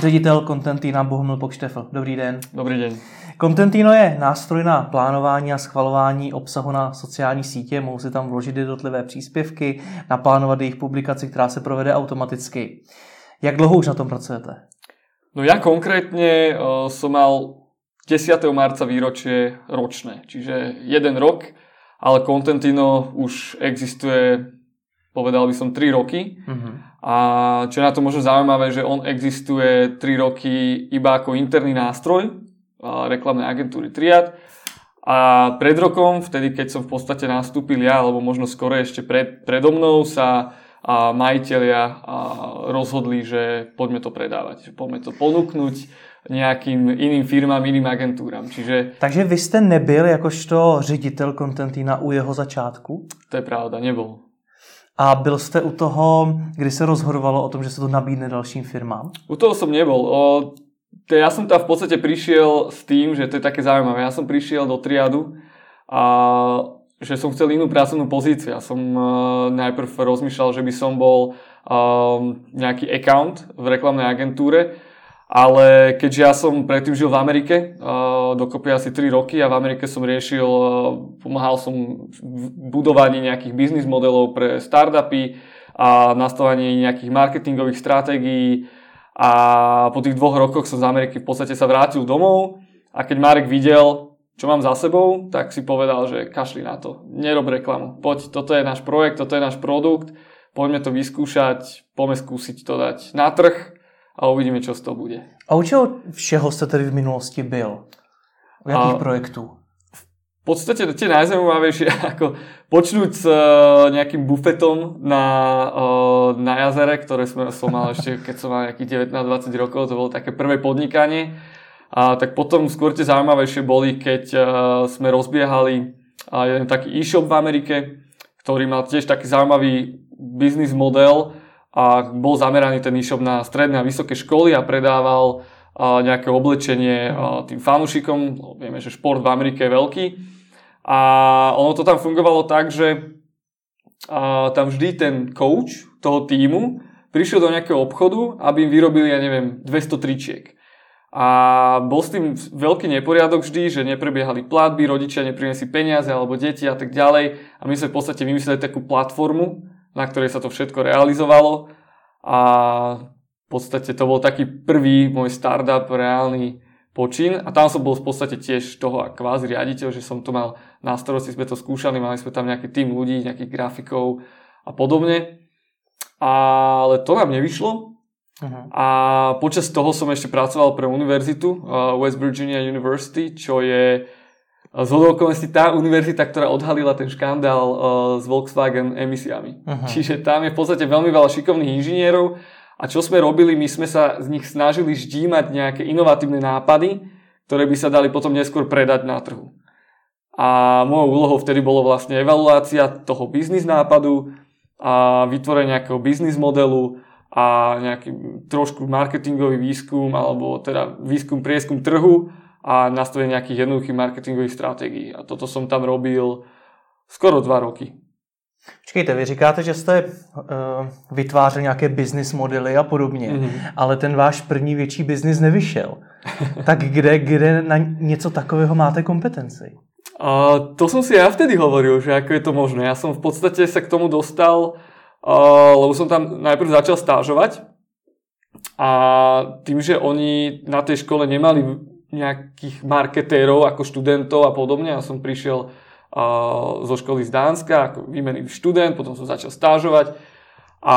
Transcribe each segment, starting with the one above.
ředitel Contentina Bohumil Pokštefl. Dobrý den. Dobrý den. Contentino je nástroj na plánování a schvalování obsahu na sociální sítě. Mohou si tam vložit jednotlivé příspěvky, naplánovat jejich publikaci, která se provede automaticky. Jak dlouho už na tom pracujete? No ja konkrétne uh, som mal 10. marca výročie ročné, čiže jeden rok, ale Contentino už existuje, povedal by som, 3 roky. Mm-hmm. A čo je na to možno zaujímavé, že on existuje 3 roky iba ako interný nástroj reklamnej agentúry Triad. A pred rokom, vtedy keď som v podstate nastúpil ja, alebo možno skoro ešte pred, predo mnou, sa a majiteľia rozhodli, že poďme to predávať, že poďme to ponúknuť nejakým iným firmám, iným agentúram. Čiže... Takže vy jste nebyl jakožto ředitel Contentina u jeho začátku? To je pravda, nebol. A byl jste u toho, kdy se rozhodovalo o tom, že se to nabídne dalším firmám? U toho som nebol. O, to ja som tam v podstate prišiel s tým, že to je také zaujímavé. Ja som prišiel do triadu a že som chcel inú pracovnú pozíciu. Ja som uh, najprv rozmýšľal, že by som bol uh, nejaký account v reklamnej agentúre, ale keďže ja som predtým žil v Amerike, dokopy asi 3 roky a v Amerike som riešil, pomáhal som v budovaní nejakých biznis modelov pre startupy a nastavanie nejakých marketingových stratégií. A po tých dvoch rokoch som z Ameriky v podstate sa vrátil domov. A keď Marek videl, čo mám za sebou, tak si povedal, že kašli na to, nerob reklamu, poď, toto je náš projekt, toto je náš produkt, poďme to vyskúšať, poďme skúsiť to dať na trh a uvidíme, čo z toho bude. A u čeho všeho ste tedy v minulosti byl? U jakých a projektů? V podstate tie najzaujímavejšie, ako počnúť s uh, nejakým bufetom na, uh, na jazere, ktoré som, som mal ešte, keď som mal nejakých 19-20 rokov, to bolo také prvé podnikanie a tak potom skôr tie zaujímavejšie boli, keď uh, sme rozbiehali jeden taký e-shop v Amerike, ktorý mal tiež taký zaujímavý biznis model a bol zameraný ten e-shop na stredné a vysoké školy a predával nejaké oblečenie tým fanúšikom. Vieme, že šport v Amerike je veľký. A ono to tam fungovalo tak, že tam vždy ten coach toho týmu prišiel do nejakého obchodu, aby im vyrobili, ja neviem, 200 tričiek. A bol s tým veľký neporiadok vždy, že neprebiehali platby, rodičia neprinesli peniaze alebo deti a tak ďalej. A my sme v podstate vymysleli takú platformu, na ktorej sa to všetko realizovalo. A v podstate to bol taký prvý môj startup, reálny počin. A tam som bol v podstate tiež toho kvázi riaditeľ, že som to mal na starosti, sme to skúšali, mali sme tam nejaký tým ľudí, nejakých grafikov a podobne. Ale to nám nevyšlo, Uh-huh. A počas toho som ešte pracoval pre univerzitu, uh, West Virginia University, čo je z okolností tá univerzita, ktorá odhalila ten škandál uh, s Volkswagen emisiami. Uh-huh. Čiže tam je v podstate veľmi veľa šikovných inžinierov a čo sme robili, my sme sa z nich snažili ždímať nejaké inovatívne nápady, ktoré by sa dali potom neskôr predať na trhu. A mojou úlohou vtedy bolo vlastne evaluácia toho biznis nápadu a vytvorenie nejakého biznis modelu, a nejaký trošku marketingový výskum alebo teda výskum, prieskum trhu a nastavenie nejakých jednoduchých marketingových stratégií. A toto som tam robil skoro dva roky. Počkejte, vy říkáte, že jste uh, vytvářel nějaké business modely a podobně, mm-hmm. ale ten váš první větší biznis nevyšel. tak kde, kde na něco takového máte kompetenci? Uh, to som si ja vtedy hovoril, že ako je to možné. Ja som v podstate sa k tomu dostal lebo som tam najprv začal stážovať a tým, že oni na tej škole nemali nejakých marketérov ako študentov a podobne, ja som prišiel zo školy z Dánska ako výmený študent, potom som začal stážovať a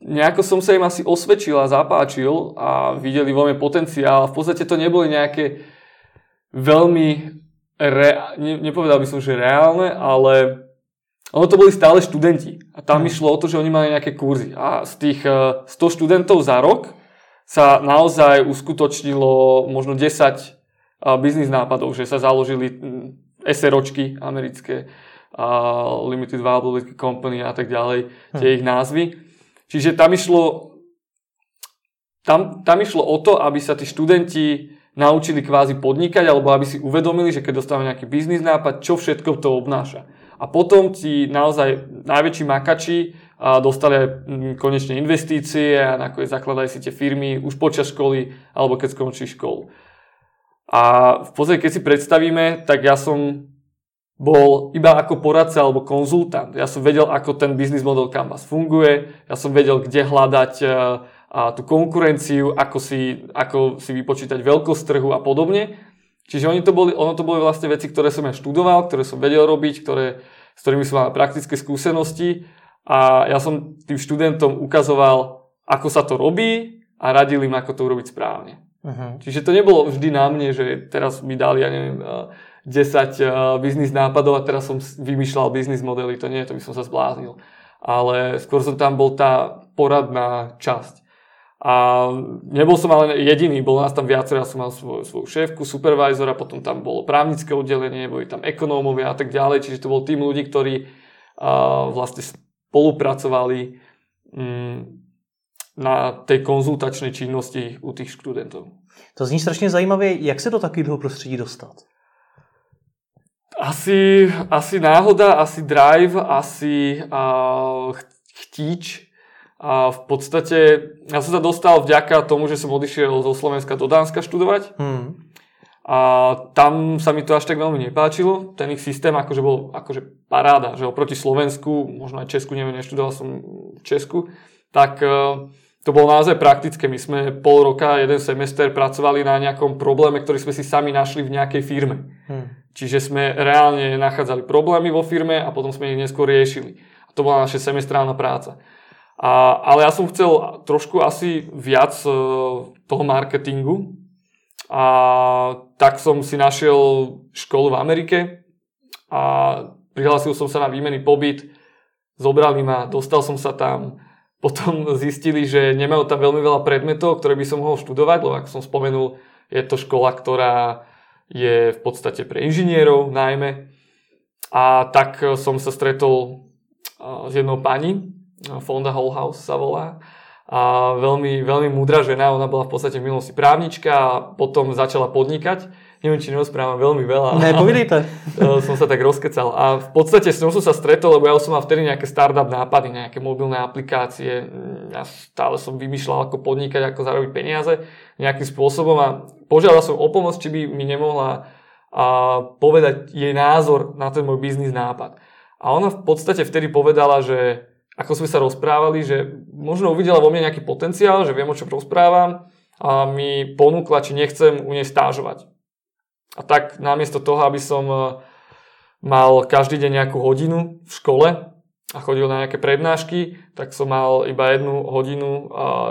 nejako som sa im asi osvedčil a zapáčil a videli vo mne potenciál. V podstate to neboli nejaké veľmi, re, ne, nepovedal by som, že reálne, ale ono to boli stále študenti a tam hmm. išlo o to, že oni mali nejaké kurzy a z tých 100 eh, študentov za rok sa naozaj uskutočnilo možno 10 eh, biznis nápadov, že sa založili hm, SROčky americké, Limited Viability Company a tak ďalej, tie hmm. ich názvy. Čiže tam išlo, tam, tam išlo o to, aby sa tí študenti naučili kvázi podnikať, alebo aby si uvedomili, že keď dostávajú nejaký biznis nápad, čo všetko to obnáša. A potom ti naozaj najväčší makači dostali aj mm, konečne investície a nakoniec zakladajú si tie firmy už počas školy alebo keď skončí školu. A v podstate, keď si predstavíme, tak ja som bol iba ako poradca alebo konzultant. Ja som vedel, ako ten business model Canvas funguje, ja som vedel, kde hľadať e, a tú konkurenciu, ako si, ako si vypočítať veľkosť trhu a podobne. Čiže oni to boli, ono to boli vlastne veci, ktoré som ja študoval, ktoré som vedel robiť, ktoré, s ktorými som mal praktické skúsenosti a ja som tým študentom ukazoval, ako sa to robí a radil im, ako to urobiť správne. Uh-huh. Čiže to nebolo vždy na mne, že teraz mi dali, ja neviem, 10 uh, biznis nápadov a teraz som vymýšľal biznis modely, to nie, to by som sa zbláznil. Ale skôr som tam bol tá poradná časť. A nebol som ale jediný, bol nás tam viacero, ja som mal svoju, svoju šéfku, supervisora, potom tam bolo právnické oddelenie, boli tam ekonómovia a tak ďalej, čiže to bol tým ľudí, ktorí uh, vlastne spolupracovali um, na tej konzultačnej činnosti u tých študentov. To zní strašně zajímavě. Jak se do takového prostředí dostat? Asi, asi náhoda, asi drive, asi uh, chtíč. A v podstate ja som sa dostal vďaka tomu, že som odišiel zo Slovenska do Dánska študovať. Hmm. A tam sa mi to až tak veľmi nepáčilo. Ten ich systém akože bol akože paráda, že oproti Slovensku, možno aj Česku, neviem, neštudoval som v Česku, tak uh, to bolo naozaj praktické. My sme pol roka, jeden semester pracovali na nejakom probléme, ktorý sme si sami našli v nejakej firme. Hmm. Čiže sme reálne nachádzali problémy vo firme a potom sme ich neskôr riešili. A to bola naša semestrálna práca. A, ale ja som chcel trošku asi viac e, toho marketingu. A tak som si našiel školu v Amerike a prihlásil som sa na výmenný pobyt. Zobrali ma, dostal som sa tam. Potom zistili, že nemajú tam veľmi veľa predmetov, ktoré by som mohol študovať, lebo ako som spomenul, je to škola, ktorá je v podstate pre inžinierov najmä. A tak som sa stretol s jednou pani, Fonda House sa volá, a veľmi, veľmi múdra žena, ona bola v podstate v minulosti právnička a potom začala podnikať neviem, či nerozprávam veľmi veľa. Ne, povídejte. som sa tak rozkecal. A v podstate s ňou som sa stretol, lebo ja som mal vtedy nejaké startup nápady, nejaké mobilné aplikácie. Ja stále som vymýšľal, ako podnikať, ako zarobiť peniaze nejakým spôsobom a požiadal som o pomoc, či by mi nemohla a povedať jej názor na ten môj biznis nápad. A ona v podstate vtedy povedala, že ako sme sa rozprávali, že možno uvidela vo mne nejaký potenciál, že viem, o čom rozprávam a mi ponúkla, či nechcem u nej stážovať. A tak namiesto toho, aby som e, mal každý deň nejakú hodinu v škole a chodil na nejaké prednášky, tak som mal iba jednu hodinu, e,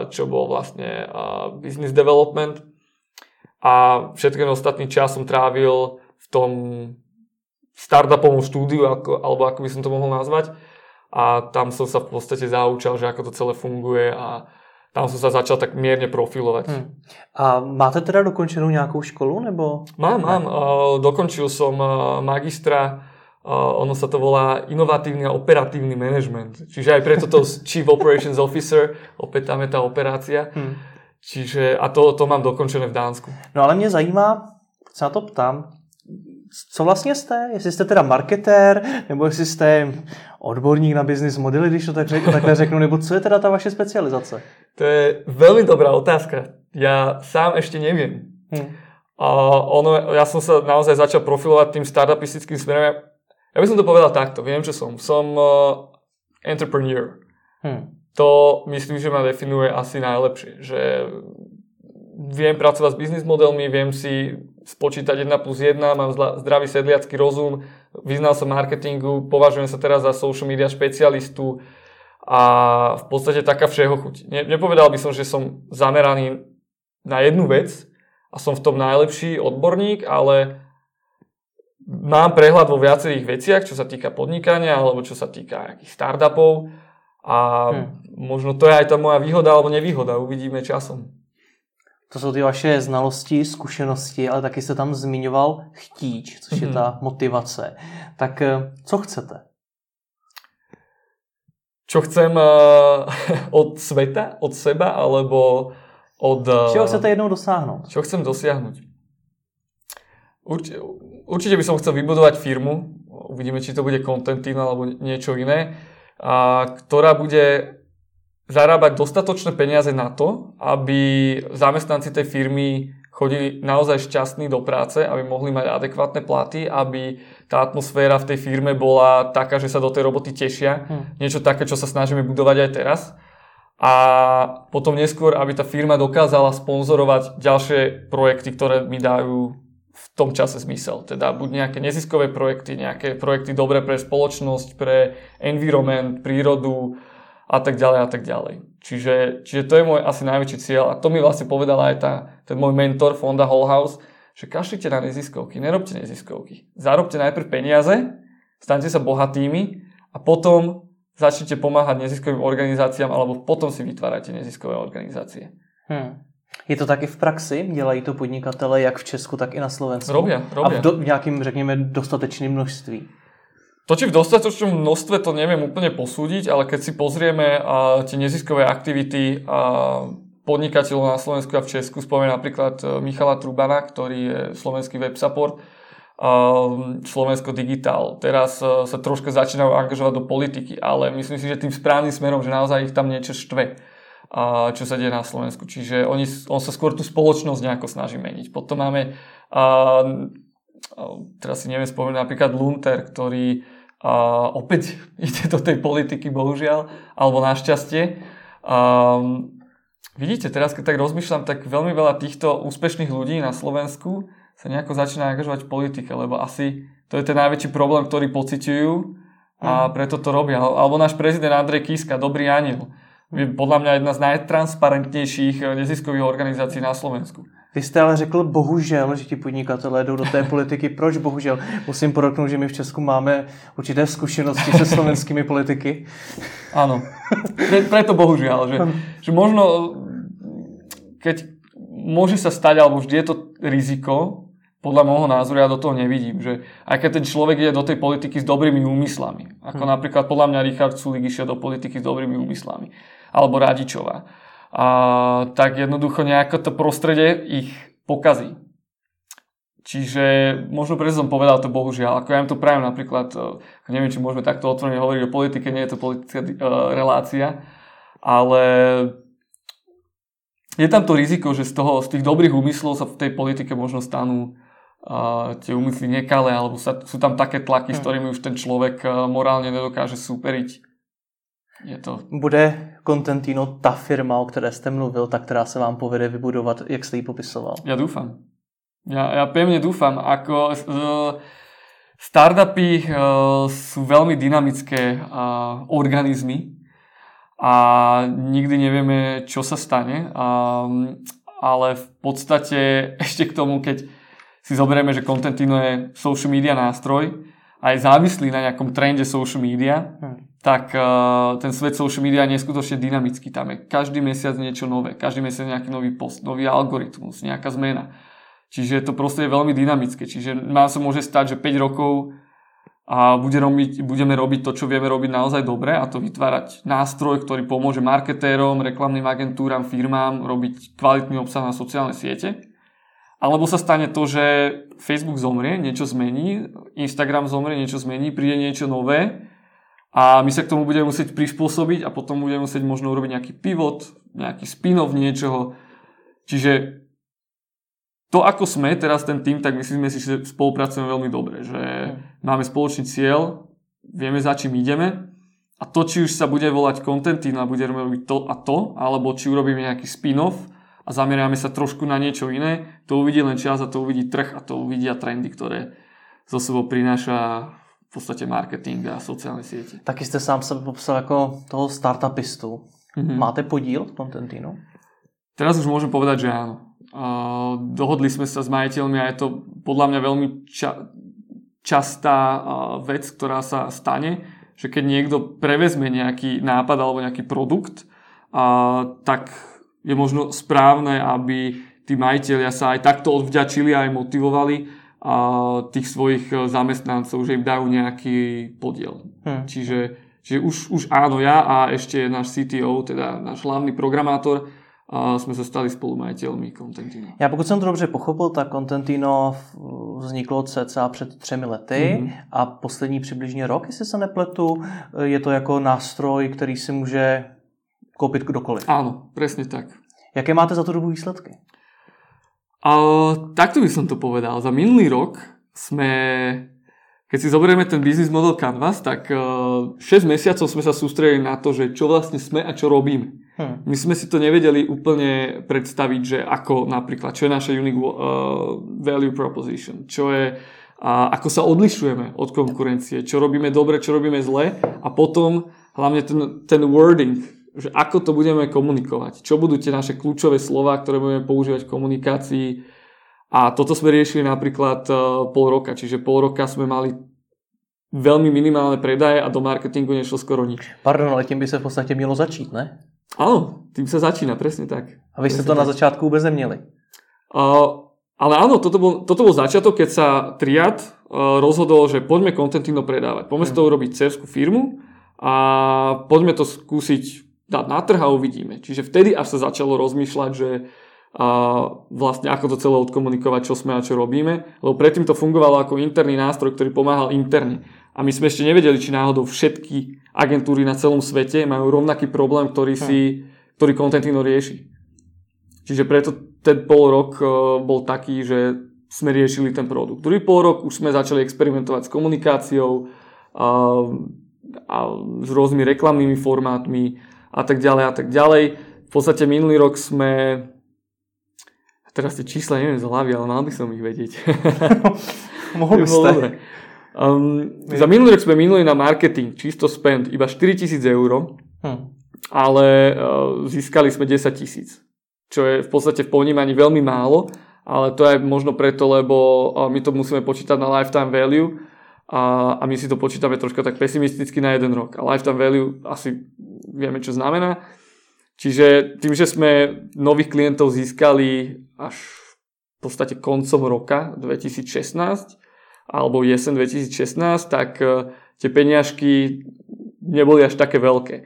čo bol vlastne e, business development. A všetký ostatný čas som trávil v tom startupovom štúdiu, alebo ako by som to mohol nazvať. A tam som sa v podstate zaučal, že ako to celé funguje a tam som sa začal tak mierne profilovať. Hmm. A máte teda dokončenú nejakú školu? Nebo... Mám, mám. Uh, dokončil som uh, magistra, uh, ono sa to volá inovatívny a operatívny management. Čiže aj preto to Chief Operations Officer, opäť tam je tá operácia. Hmm. Čiže, a to, to mám dokončené v Dánsku. No ale mě zajímá, se na to ptám, co vlastně jste? Jestli jste teda marketér, nebo jestli jste odborník na business modely, když to tak řek, takhle řeknu, nebo co je teda ta vaše specializace? To je veľmi dobrá otázka. Ja sám ešte neviem. Hm. A ono, ja som sa naozaj začal profilovať tým startupistickým smerom. Ja by som to povedal takto. Viem, čo som. Som uh, entrepreneur. Hm. To myslím, že ma definuje asi najlepšie. Že viem pracovať s business modelmi, viem si spočítať 1 plus 1, mám zdravý sedliacký rozum, vyznal som marketingu, považujem sa teraz za social media špecialistu a v podstate taká všeho chuť. Ne, nepovedal by som, že som zameraný na jednu vec a som v tom najlepší odborník, ale mám prehľad vo viacerých veciach, čo sa týka podnikania alebo čo sa týka nejakých startupov a hmm. možno to je aj tá moja výhoda alebo nevýhoda, uvidíme časom. To jsou ty vaše znalosti, zkušenosti, ale taky jste tam zmiňoval chtíč, což mm-hmm. je mhm. ta motivace. Tak eh, co chcete? Čo chcem uh, od sveta, od seba, alebo od... Uh, Čeho chcete jednou dosáhnout? Čo chcem dosiahnuť? Urč, určite by som chcel vybudovať firmu. Uvidíme, či to bude Contentin alebo niečo iné a, ktorá bude zarábať dostatočné peniaze na to, aby zamestnanci tej firmy chodili naozaj šťastní do práce, aby mohli mať adekvátne platy, aby tá atmosféra v tej firme bola taká, že sa do tej roboty tešia. Hmm. Niečo také, čo sa snažíme budovať aj teraz. A potom neskôr, aby tá firma dokázala sponzorovať ďalšie projekty, ktoré mi dajú v tom čase zmysel. Teda buď nejaké neziskové projekty, nejaké projekty dobré pre spoločnosť, pre environment, prírodu a tak ďalej a tak ďalej. Čiže, čiže to je môj asi najväčší cieľ a to mi vlastne povedala aj tá, ten môj mentor Fonda Hall House, že kašlite na neziskovky, nerobte neziskovky. Zarobte najprv peniaze, staňte sa bohatými a potom začnite pomáhať neziskovým organizáciám alebo potom si vytvárate neziskové organizácie. Hmm. Je to taky v praxi? Dělají to podnikatele jak v Česku, tak i na Slovensku? Robia, robia. A v, do, v nějakým, řekněme, dostatečným množství? To, či v dostatočnom množstve, to neviem úplne posúdiť, ale keď si pozrieme a, tie neziskové aktivity a podnikateľov na Slovensku a v Česku, spomiem napríklad e, Michala Trubana, ktorý je slovenský web support, Slovensko Digitál. Teraz e, sa troška začínajú angažovať do politiky, ale myslím si, že tým správnym smerom, že naozaj ich tam niečo štve, a čo sa deje na Slovensku. Čiže oni, on sa skôr tú spoločnosť nejako snaží meniť. Potom máme, a, teraz si neviem spomenúť, napríklad Lunter, ktorý a opäť ide do tej politiky, bohužiaľ, alebo našťastie. A, vidíte, teraz keď tak rozmýšľam, tak veľmi veľa týchto úspešných ľudí na Slovensku sa nejako začína angažovať v politike, lebo asi to je ten najväčší problém, ktorý pociťujú a mhm. preto to robia. Alebo náš prezident Andrej Kiska, dobrý aniel. Je podľa mňa jedna z najtransparentnejších neziskových organizácií na Slovensku. Vy jste ale řekl bohužel, že ti podnikatelé jdou do té politiky. Proč bohužel? Musím podotknout, že my v Česku máme určité zkušenosti se slovenskými politiky. Áno. Pre, preto bohužiaľ, že, že možno keď môže sa stať, alebo vždy je to riziko, podľa môjho názoru ja do toho nevidím, že aj keď ten človek ide do tej politiky s dobrými úmyslami, ako hmm. napríklad podľa mňa Richard Sulik išiel do politiky s dobrými úmyslami, alebo Radičová, a, tak jednoducho nejako to prostredie ich pokazí. Čiže možno preto som povedal to bohužiaľ. Ako ja im to prajem napríklad, e, neviem, či môžeme takto otvorene hovoriť o politike, nie je to politická uh, relácia, ale je tam to riziko, že z, toho, z tých dobrých úmyslov sa v tej politike možno stanú uh, tie úmysly nekalé, alebo sa, sú tam také tlaky, hmm. s ktorými už ten človek uh, morálne nedokáže súperiť. Je to... Bude Contentino ta firma, o které jste mluvil, ta, která se vám povede vybudovat, jak jste ji popisoval? Ja dúfam. Ja, ja pevne dúfam. Ako, uh, startupy uh, sú veľmi dynamické uh, organizmy a nikdy nevieme, čo sa stane. Um, ale v podstate ešte k tomu, keď si zoberieme, že Contentino je social media nástroj, aj závislí na nejakom trende social media, hmm. Tak uh, ten svet social media je neskutočne dynamický. Tam je každý mesiac niečo nové, každý mesiac nejaký nový post, nový algoritmus, nejaká zmena. Čiže to proste je veľmi dynamické. Čiže nám sa môže stať, že 5 rokov a bude robiť, budeme robiť to, čo vieme robiť naozaj dobre a to vytvárať nástroj, ktorý pomôže marketérom, reklamným agentúram, firmám robiť kvalitný obsah na sociálne siete. Alebo sa stane to, že Facebook zomrie, niečo zmení, Instagram zomrie, niečo zmení, príde niečo nové a my sa k tomu budeme musieť prispôsobiť a potom budeme musieť možno urobiť nejaký pivot, nejaký spin-off niečoho. Čiže to, ako sme teraz ten tým, tak myslíme si, že spolupracujeme veľmi dobre, že máme spoločný cieľ, vieme za čím ideme a to, či už sa bude volať Contentina a budeme robiť to a to, alebo či urobíme nejaký spin-off, a zameriame sa trošku na niečo iné, to uvidí len čas a to uvidí trh a to uvidia trendy, ktoré zo sebou prináša v podstate marketing a sociálne siete. Taky jste sám sebe popsal jako toho startupistu. Mm-hmm. Máte podíl v Contentinu? Teraz už môžem povedať, že áno. Uh, dohodli sme sa s majiteľmi a je to podľa mňa veľmi ča- častá uh, vec, ktorá sa stane, že keď niekto prevezme nejaký nápad alebo nejaký produkt, uh, tak je možno správne, aby tí majiteľia sa aj takto odvďačili a aj motivovali tých svojich e, zamestnancov, že im dajú nejaký podiel. Hmm. Čiže, čiže už, už áno, ja a ešte náš CTO, teda náš hlavný programátor, a jsme se stali spolumajitelmi Contentino. Já pokud jsem to dobře pochopil, tak Contentino vzniklo cca před třemi lety mm-hmm. a poslední přibližně rok, jestli se nepletu, je to jako nástroj, který si může koupit kdokoliv. Áno, presne tak. Jaké máte za to dobu výsledky? A, takto by som to povedal. Za minulý rok sme keď si zoberieme ten business model Canvas, tak 6 eh, mesiacov sme sa sústredili na to, že čo vlastne sme a čo robíme. Hmm. My sme si to nevedeli úplne predstaviť, že ako napríklad, čo je naša unique uh, value proposition, čo je, uh, ako sa odlišujeme od konkurencie, čo robíme dobre, čo robíme zle a potom hlavne ten, ten wording, že ako to budeme komunikovať, čo budú tie naše kľúčové slova, ktoré budeme používať v komunikácii, a toto sme riešili napríklad uh, pol roka, čiže pol roka sme mali veľmi minimálne predaje a do marketingu nešlo skoro nič. Pardon, ale tím by se v podstatě mělo začít, ne? Áno, tým sa začína, presne tak. A vy ste to tak. na začiatku vôbec neměli? Uh, ale áno, toto bol, toto bol začiatok, keď sa Triad uh, rozhodol, že poďme Contentino predávať. Poďme hmm. z toho urobiť cerskú firmu a poďme to skúsiť dať na trh a uvidíme. Čiže vtedy až sa začalo rozmýšľať, že a vlastne ako to celé odkomunikovať, čo sme a čo robíme. Lebo predtým to fungovalo ako interný nástroj, ktorý pomáhal interne. A my sme ešte nevedeli, či náhodou všetky agentúry na celom svete majú rovnaký problém, ktorý, hm. si, ktorý Contentino rieši. Čiže preto ten pol rok e, bol taký, že sme riešili ten produkt. Druhý pol rok už sme začali experimentovať s komunikáciou a, a s rôznymi reklamnými formátmi a tak ďalej a tak ďalej. V podstate minulý rok sme Teraz tie čísla neviem z hlavy, ale mal by som ich vedieť. Mohol by ste. Um, za minulý rok sme minuli na marketing, čisto spend, iba 4000 eur, hm. ale uh, získali sme 10 tisíc, čo je v podstate v ponímaní veľmi málo, ale to je možno preto, lebo uh, my to musíme počítať na lifetime value a, a my si to počítame troška tak pesimisticky na jeden rok. A lifetime value asi vieme, čo znamená. Čiže tým, že sme nových klientov získali až v podstate koncom roka 2016 alebo jesen 2016, tak e, tie peniažky neboli až také veľké.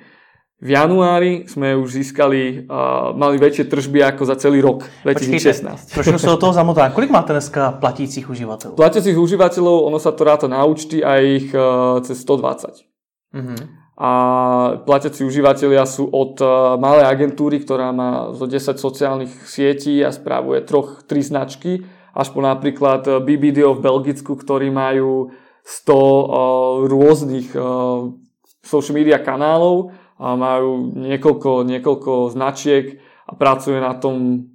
V januári sme už získali, uh, mali väčšie tržby ako za celý rok 2016. Počkejte, trošku sa do toho zamotám. Kolik máte dneska platícich užívateľov? Platícich užívateľov, ono sa to ráta na účty a ich uh, cez 120. Uh-huh a platiaci užívateľia sú od e, malej agentúry, ktorá má zo 10 sociálnych sietí a správuje troch, tri značky, až po napríklad e, BBDO v Belgicku, ktorí majú 100 uh, rôznych uh, social media kanálov a majú niekoľko, niekoľko značiek a pracuje na tom,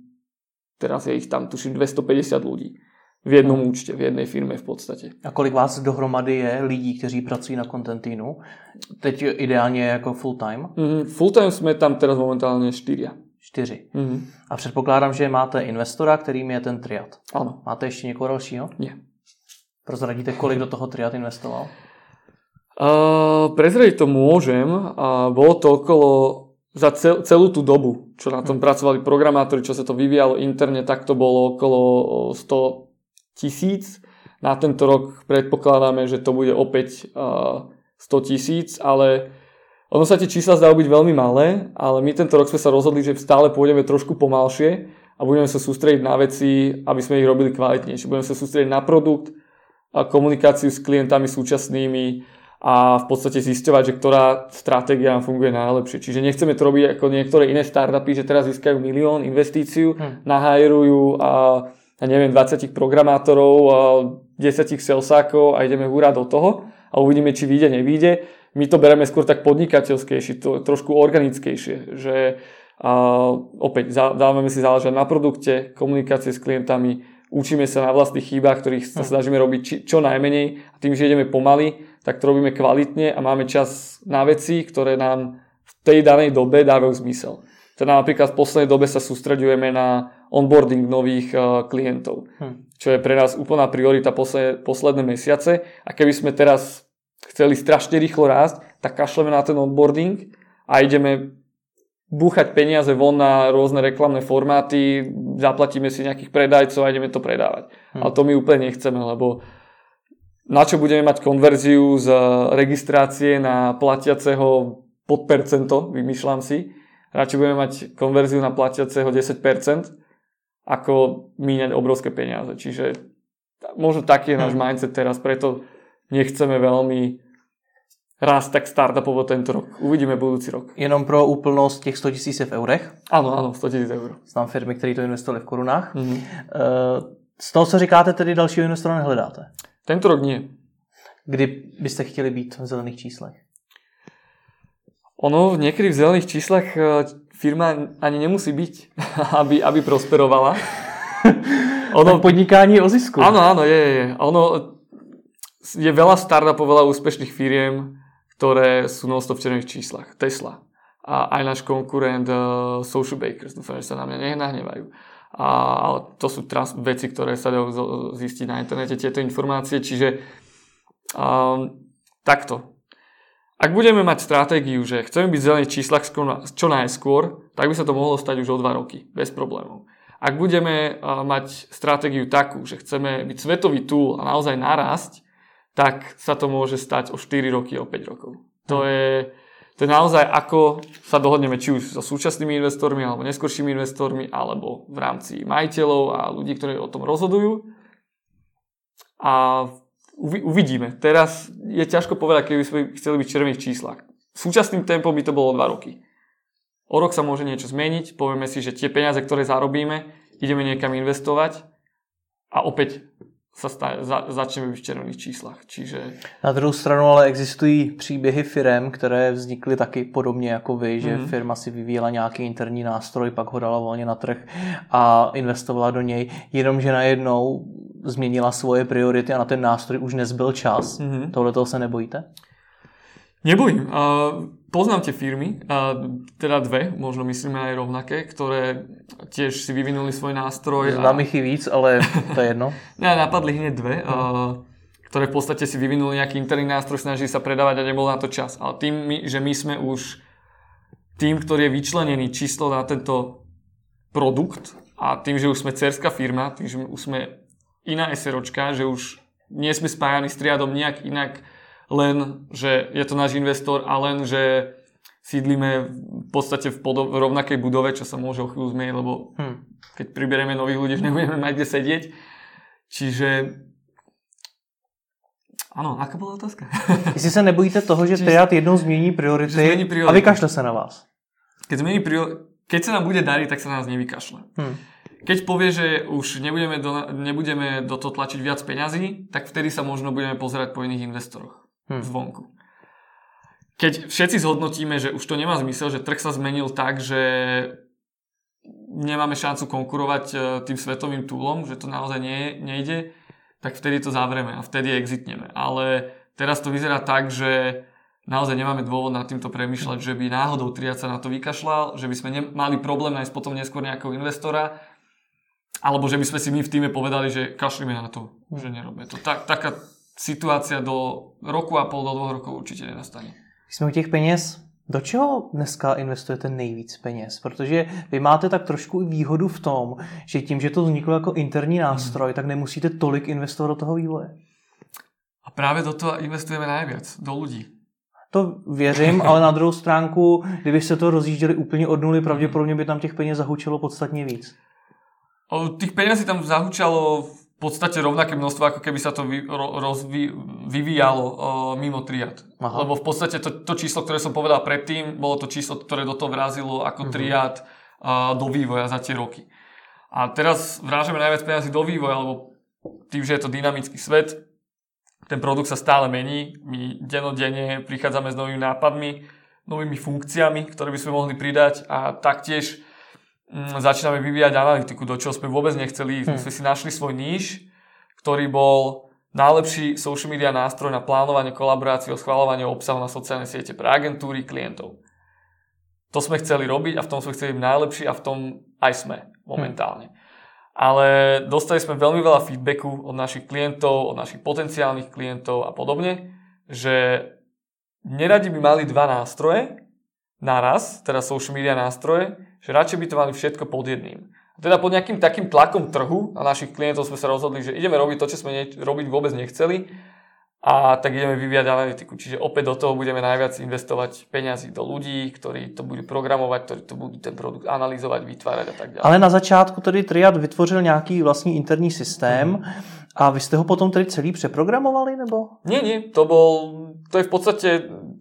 teraz je ich tam tuším 250 ľudí v jednom účte, v jednej firme v podstate. A kolik vás dohromady je lidí, kteří pracují na Contentinu? Teď ideálně jako full time? Mm, full time jsme tam teraz momentálně čtyři. Čtyři. Mm. A předpokládám, že máte investora, kterým je ten Triad. Ano. Máte ještě někoho dalšího? Nie. Prozradíte, kolik do toho Triad investoval? Uh, prezradiť to môžem. Uh, bolo to okolo za cel, celú tú dobu, čo na tom mm. pracovali programátori, čo sa to vyvíjalo interne, tak to bolo okolo 100 tisíc. Na tento rok predpokladáme, že to bude opäť uh, 100 tisíc, ale ono sa tie čísla zdajú byť veľmi malé, ale my tento rok sme sa rozhodli, že stále pôjdeme trošku pomalšie a budeme sa sústrediť na veci, aby sme ich robili kvalitnejšie. Budeme sa sústrediť na produkt, a komunikáciu s klientami súčasnými a v podstate zisťovať, že ktorá stratégia nám funguje najlepšie. Čiže nechceme to robiť ako niektoré iné startupy, že teraz získajú milión investíciu, hm. nahajerujú a ja neviem, 20 programátorov, 10 salesákov a ideme hurá do toho a uvidíme, či vyjde, nevyjde. My to bereme skôr tak podnikateľskejšie, to, trošku organickejšie, že a opäť dávame si záležať na produkte, komunikácie s klientami, učíme sa na vlastných chýbach, ktorých sa hm. snažíme robiť či, čo najmenej a tým, že ideme pomaly, tak to robíme kvalitne a máme čas na veci, ktoré nám v tej danej dobe dávajú zmysel. Teda napríklad v poslednej dobe sa sústredujeme na onboarding nových uh, klientov, hm. čo je pre nás úplná priorita posledné, posledné mesiace. A keby sme teraz chceli strašne rýchlo rásť, tak kašleme na ten onboarding a ideme búchať peniaze von na rôzne reklamné formáty, zaplatíme si nejakých predajcov a ideme to predávať. Hm. Ale to my úplne nechceme, lebo na čo budeme mať konverziu z registrácie na platiaceho pod percento, vymýšľam si, Radšej budeme mať konverziu na platiaceho 10%, ako míňať obrovské peniaze. Čiže možno taký je náš hmm. mindset teraz, preto nechceme veľmi rásť tak startupovo tento rok. Uvidíme budúci rok. Jenom pro úplnost těch 100 tisíc v eurech? Ano, ano, 100 tisíc eur. Znám firmy, které to investovali v korunách. Mm-hmm. Z toho, co říkáte, tedy dalšího investora nehledáte? Tento rok nie. Kdy byste chtěli být v zelených číslech? Ono niekedy v zelených číslach eh, firma ani nemusí byť, aby, aby prosperovala. ono, podnikání o zisku. Áno, áno, je, je. Ono, je veľa startupov, veľa úspešných firiem, ktoré sú non v červených číslach. Tesla. A aj náš konkurent uh, Social Bakers. Dúfam, že sa na mňa nenahnevajú. A, ale to sú trans- veci, ktoré sa dajú zistiť na internete, tieto informácie. Čiže um, takto. Ak budeme mať stratégiu, že chceme byť v zelených číslach čo najskôr, tak by sa to mohlo stať už o 2 roky, bez problémov. Ak budeme uh, mať stratégiu takú, že chceme byť svetový tool a naozaj narásť, tak sa to môže stať o 4 roky, o 5 rokov. To hm. je, to je naozaj ako sa dohodneme či už so súčasnými investormi alebo neskoršími investormi alebo v rámci majiteľov a ľudí, ktorí o tom rozhodujú. A uvidíme. Teraz je ťažko povedať, keby sme chceli byť v červených číslach. Súčasným tempom by to bolo 2 roky. O rok sa môže niečo zmeniť, povieme si, že tie peniaze, ktoré zarobíme, ideme niekam investovať a opäť sa stá, za, začneme v červených číslach. Čiže... Na druhou stranu ale existují příběhy firm, které vznikly taky podobně jako vy, že mm-hmm. firma si vyvíjela nějaký interní nástroj, pak ho dala volně na trh a investovala do něj, jenomže najednou změnila svoje priority a na ten nástroj už nezbyl čas. Mm-hmm. Tohle toho se nebojíte? Nebojím. Uh, poznám tie firmy, uh, teda dve, možno myslíme aj rovnaké, ktoré tiež si vyvinuli svoj nástroj. Znám a... ich víc, ale to je jedno. ne, napadli hneď dve, uh, ktoré v podstate si vyvinuli nejaký interný nástroj, snažili sa predávať a nebol na to čas. Ale tým, že my sme už tým, ktorý je vyčlenený číslo na tento produkt a tým, že už sme cerská firma, tým, že už sme iná SROčka, že už nie sme spájani s triadom nejak inak, len, že je to náš investor a len, že sídlime v podstate v, podob- v rovnakej budove, čo sa môže o chvíľu zmeniť, lebo hm. keď priberieme nových ľudí, už nebudeme mať kde sedieť. Čiže Áno, aká bola otázka? Jestli sa nebojíte toho, že Triad jednou zmení priority, zmení priority. a vykašle sa na vás. Keď, zmení prior... keď sa nám bude dariť, tak sa na nás nevykašle. Hm. Keď povie, že už nebudeme do, nebudeme do toho tlačiť viac peňazí, tak vtedy sa možno budeme pozerať po iných investoroch hmm. zvonku. Keď všetci zhodnotíme, že už to nemá zmysel, že trh sa zmenil tak, že nemáme šancu konkurovať e, tým svetovým túlom, že to naozaj nie, nejde, tak vtedy to zavrieme a vtedy exitneme. Ale teraz to vyzerá tak, že naozaj nemáme dôvod nad týmto premyšľať, že by náhodou Triad sa na to vykašľal, že by sme mali problém nájsť potom neskôr nejakého investora, alebo že by sme si my v týme povedali, že kašlíme na to, že nerobíme to. Tak, taká situácia do roku a pol, do dvoch rokov určitě nenastane. Jsme u těch peněz. Do čeho dneska investujete nejvíc peněz? Protože vy máte tak trošku výhodu v tom, že tím, že to vzniklo jako interní nástroj, tak nemusíte tolik investovat do toho vývoje. A právě do toho investujeme najviac, do lidí. To věřím, ale na druhou stránku, kdyby se to rozjížděli úplně od nuly, pravděpodobně by tam těch peněz zahučilo podstatně víc. O, tých penězí tam zahučalo v podstate rovnaké množstvo, ako keby sa to vy, rozvi, vyvíjalo uh, mimo triad. Aha. Lebo v podstate to, to číslo, ktoré som povedal predtým, bolo to číslo, ktoré do toho vrazilo ako uh-huh. triad uh, do vývoja za tie roky. A teraz vrážeme najviac peniazy do vývoja, lebo tým, že je to dynamický svet, ten produkt sa stále mení, my denodenne prichádzame s novými nápadmi, novými funkciami, ktoré by sme mohli pridať a taktiež začíname vyvíjať analytiku, do čoho sme vôbec nechceli. Hmm. Sme si našli svoj níž, ktorý bol najlepší social media nástroj na plánovanie kolaborácií, schváľovanie obsahu na sociálne siete pre agentúry, klientov. To sme chceli robiť a v tom sme chceli byť najlepší a v tom aj sme momentálne. Hmm. Ale dostali sme veľmi veľa feedbacku od našich klientov, od našich potenciálnych klientov a podobne, že neradi by mali dva nástroje naraz, teda social media nástroje, že radšej by to mali všetko pod jedným. A teda pod nejakým takým tlakom trhu a našich klientov sme sa rozhodli, že ideme robiť to, čo sme ne- robiť vôbec nechceli a tak ideme vyvíjať analytiku. Čiže opäť do toho budeme najviac investovať peniazy do ľudí, ktorí to budú programovať, ktorí to budú ten produkt analyzovať, vytvárať a tak ďalej. Ale na začátku tedy Triad vytvořil nějaký vlastní interní systém mm. a vy jste ho potom tedy celý přeprogramovali, nebo? Nie, nie, to bol, to je v podstate,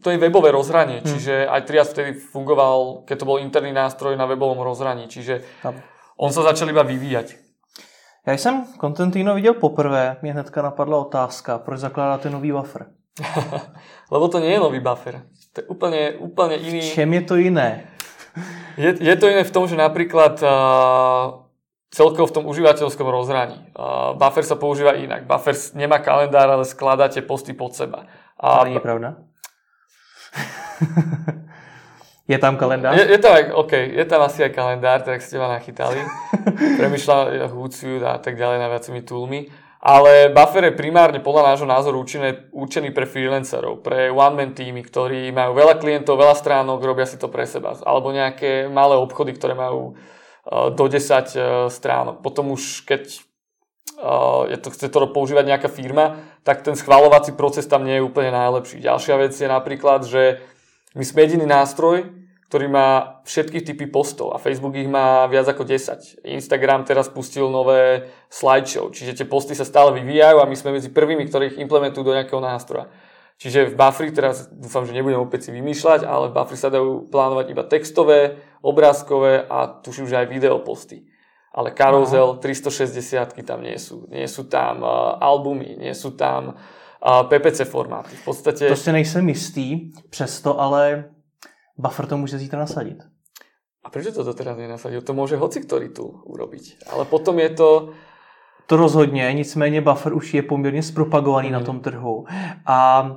to je webové rozhranie, mm. čiže aj Triad vtedy fungoval, keď to bol interný nástroj na webovom rozhraní, čiže Tam. on sa začal iba vyvíjať. Já jsem Contentino viděl poprvé, mě hnedka napadla otázka, proč zakládáte nový buffer? Lebo to nie je nový buffer. To je úplne, úplne iný... V čem je to iné? Je, je to iné v tom, že napríklad uh, celkovo v tom užívateľskom rozhraní. Uh, buffer sa používa inak. Buffer nemá kalendár, ale skladáte posty pod seba. A, to nie je pravda? Je tam kalendár? Je, je tam aj, OK, je tam asi aj kalendár, tak ste ma nachytali. Premýšľam Hootsuite a tak ďalej na viacimi toolmi. Ale buffer je primárne podľa nášho názoru určený, určený pre freelancerov, pre one-man týmy, ktorí majú veľa klientov, veľa stránok, robia si to pre seba. Alebo nejaké malé obchody, ktoré majú uh, do 10 uh, stránok. Potom už keď je to, chce to používať nejaká firma, tak ten schvalovací proces tam nie je úplne najlepší. Ďalšia vec je napríklad, že my sme jediný nástroj, ktorý má všetky typy postov a Facebook ich má viac ako 10. Instagram teraz pustil nové slideshow, čiže tie posty sa stále vyvíjajú a my sme medzi prvými, ktorí ich implementujú do nejakého nástroja. Čiže v Bufferi, teraz dúfam, že nebudem opäť si vymýšľať, ale v Bufferi sa dajú plánovať iba textové, obrázkové a tuším, že aj video posty. Ale karuzel 360 tam nie sú. Nie sú tam uh, albumy, nie sú tam PPC formáty. V podstate... To si nejsem jistý, přesto ale buffer to může zítra nasadit. A prečo to teraz nenasadil? To môže hoci ktorý tu urobiť. Ale potom je to... To rozhodně, nicméně buffer už je poměrně zpropagovaný mm. na tom trhu. A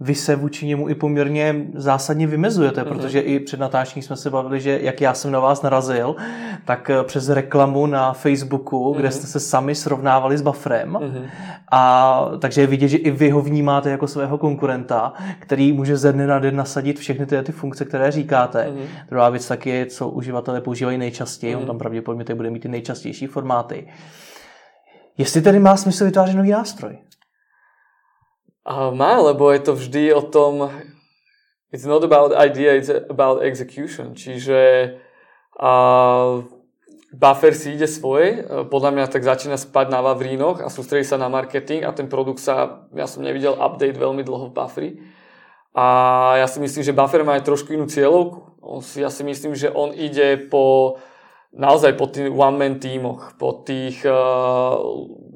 vy se vůči němu i poměrně zásadně vymezujete, mm-hmm. protože i před natáčením jsme se bavili, že jak já jsem na vás narazil, tak eh, přes reklamu na Facebooku, mm-hmm. kde jste se sami srovnávali s Bufferem. Mm-hmm. A takže je vidět, že i vy ho vnímáte jako svého konkurenta, který může ze dne na den nasadit všechny ty, ty funkce, které říkáte. Mm-hmm. Druhá věc taky je, co uživatelé používají nejčastěji, mm-hmm. on tam pravděpodobně bude mít ty nejčastější formáty. Jestli tedy má smysl vytvářet nový nástroj? A má, lebo je to vždy o tom, it's not about idea, it's about execution. Čiže a, buffer si ide svoje, podľa mňa tak začína spať na Vavrínoch a sústredí sa na marketing a ten produkt sa, ja som nevidel update veľmi dlho v Bufferi. A ja si myslím, že Buffer má aj trošku inú cieľovku. Ja si myslím, že on ide po naozaj po tých one-man tímoch, po tých uh,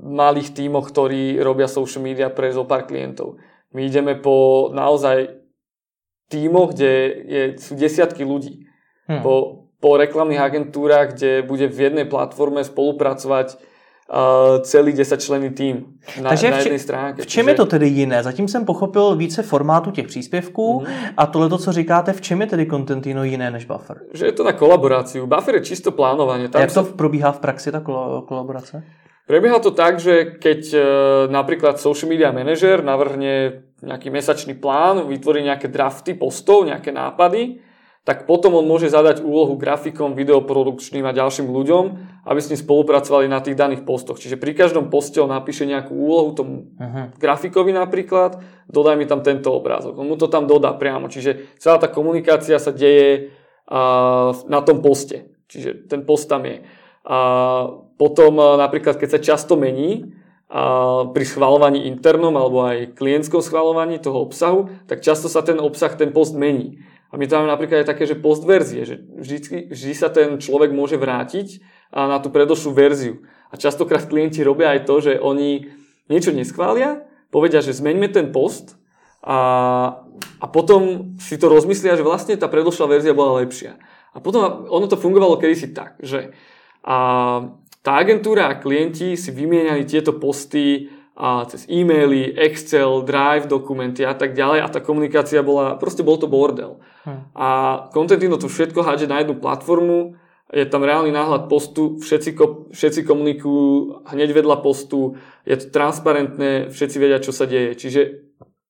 malých tímoch, ktorí robia social media pre zo pár klientov. My ideme po naozaj tímoch, kde je, sú desiatky ľudí. Hmm. Po, po reklamných agentúrach, kde bude v jednej platforme spolupracovať uh, celý 10 členný tým na, Takže na jednej stránke. V čem je to tedy jiné? Zatím jsem pochopil více formátu těch příspěvků mm-hmm. a tohle, co říkáte, v čem je tedy Contentino jiné než Buffer? Že je to na kolaboráciu. Buffer je čisto plánovanie. Tam Jak to sa... probíhá v praxi, ta kolaborace? Prebieha to tak, že keď e, napríklad social media manager navrhne nejaký mesačný plán, vytvorí nejaké drafty postov, nejaké nápady, tak potom on môže zadať úlohu grafikom, videoprodukčným a ďalším ľuďom, aby s ním spolupracovali na tých daných postoch. Čiže pri každom poste on napíše nejakú úlohu tomu uh-huh. grafikovi napríklad, dodaj mi tam tento obrázok. On mu to tam dodá priamo. Čiže celá tá komunikácia sa deje uh, na tom poste. Čiže ten post tam je. A potom uh, napríklad, keď sa často mení, a pri schvalovaní internom alebo aj klientskom schvalovaní toho obsahu, tak často sa ten obsah, ten post mení. A my tam máme napríklad aj také, že postverzie, že vždy, vždy sa ten človek môže vrátiť na tú predošlú verziu. A častokrát klienti robia aj to, že oni niečo neschvália, povedia, že zmeňme ten post a, a potom si to rozmyslia, že vlastne tá predošlá verzia bola lepšia. A potom ono to fungovalo kedysi tak, že a, tá agentúra a klienti si vymieniali tieto posty a cez e-maily, Excel, Drive dokumenty a tak ďalej a tá komunikácia bola, proste bol to bordel. Hm. A Contentino to všetko hádže na jednu platformu, je tam reálny náhľad postu, všetci, všetci komunikujú hneď vedľa postu, je to transparentné, všetci vedia, čo sa deje. Čiže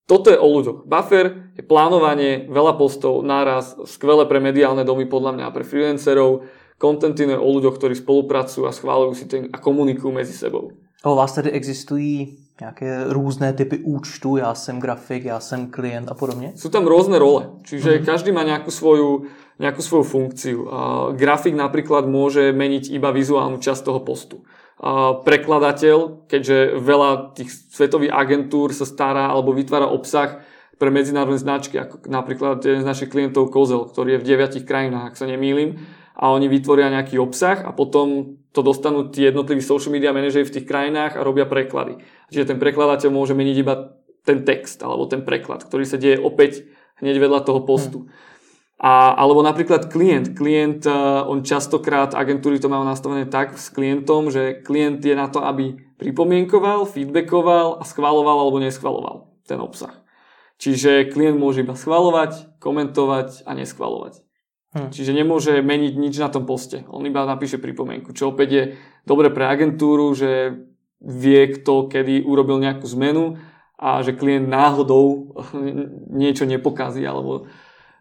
toto je o ľuďoch. Buffer je plánovanie, veľa postov, náraz, skvelé pre mediálne domy podľa mňa a pre freelancerov. Contentino je o ľuďoch, ktorí spolupracujú a schválujú si ten a komunikujú medzi sebou. O vás tedy existují nějaké různé typy účtu, já jsem grafik, já jsem klient a podobně? Sú tam rôzne role, čiže mm-hmm. každý má nejakú svoju, nejakú svoju funkciu. Uh, grafik napríklad môže meniť iba vizuálnu časť toho postu. Uh, prekladateľ, keďže veľa tých svetových agentúr sa stará alebo vytvára obsah pre medzinárodné značky, ako napríklad jeden z našich klientov Kozel, ktorý je v deviatich krajinách, ak sa nemýlim, a oni vytvoria nejaký obsah a potom to dostanú tí jednotliví social media manažeri v tých krajinách a robia preklady. Čiže ten prekladateľ môže meniť iba ten text alebo ten preklad, ktorý sa deje opäť hneď vedľa toho postu. Hmm. A, alebo napríklad klient. Klient, uh, on častokrát, agentúry to majú nastavené tak s klientom, že klient je na to, aby pripomienkoval, feedbackoval a schvaloval alebo neschvaloval ten obsah. Čiže klient môže iba schvalovať, komentovať a neschvalovať. Hm. Čiže nemôže meniť nič na tom poste. On iba napíše pripomienku, čo opäť je dobre pre agentúru, že vie kto kedy urobil nejakú zmenu a že klient náhodou niečo nepokazí alebo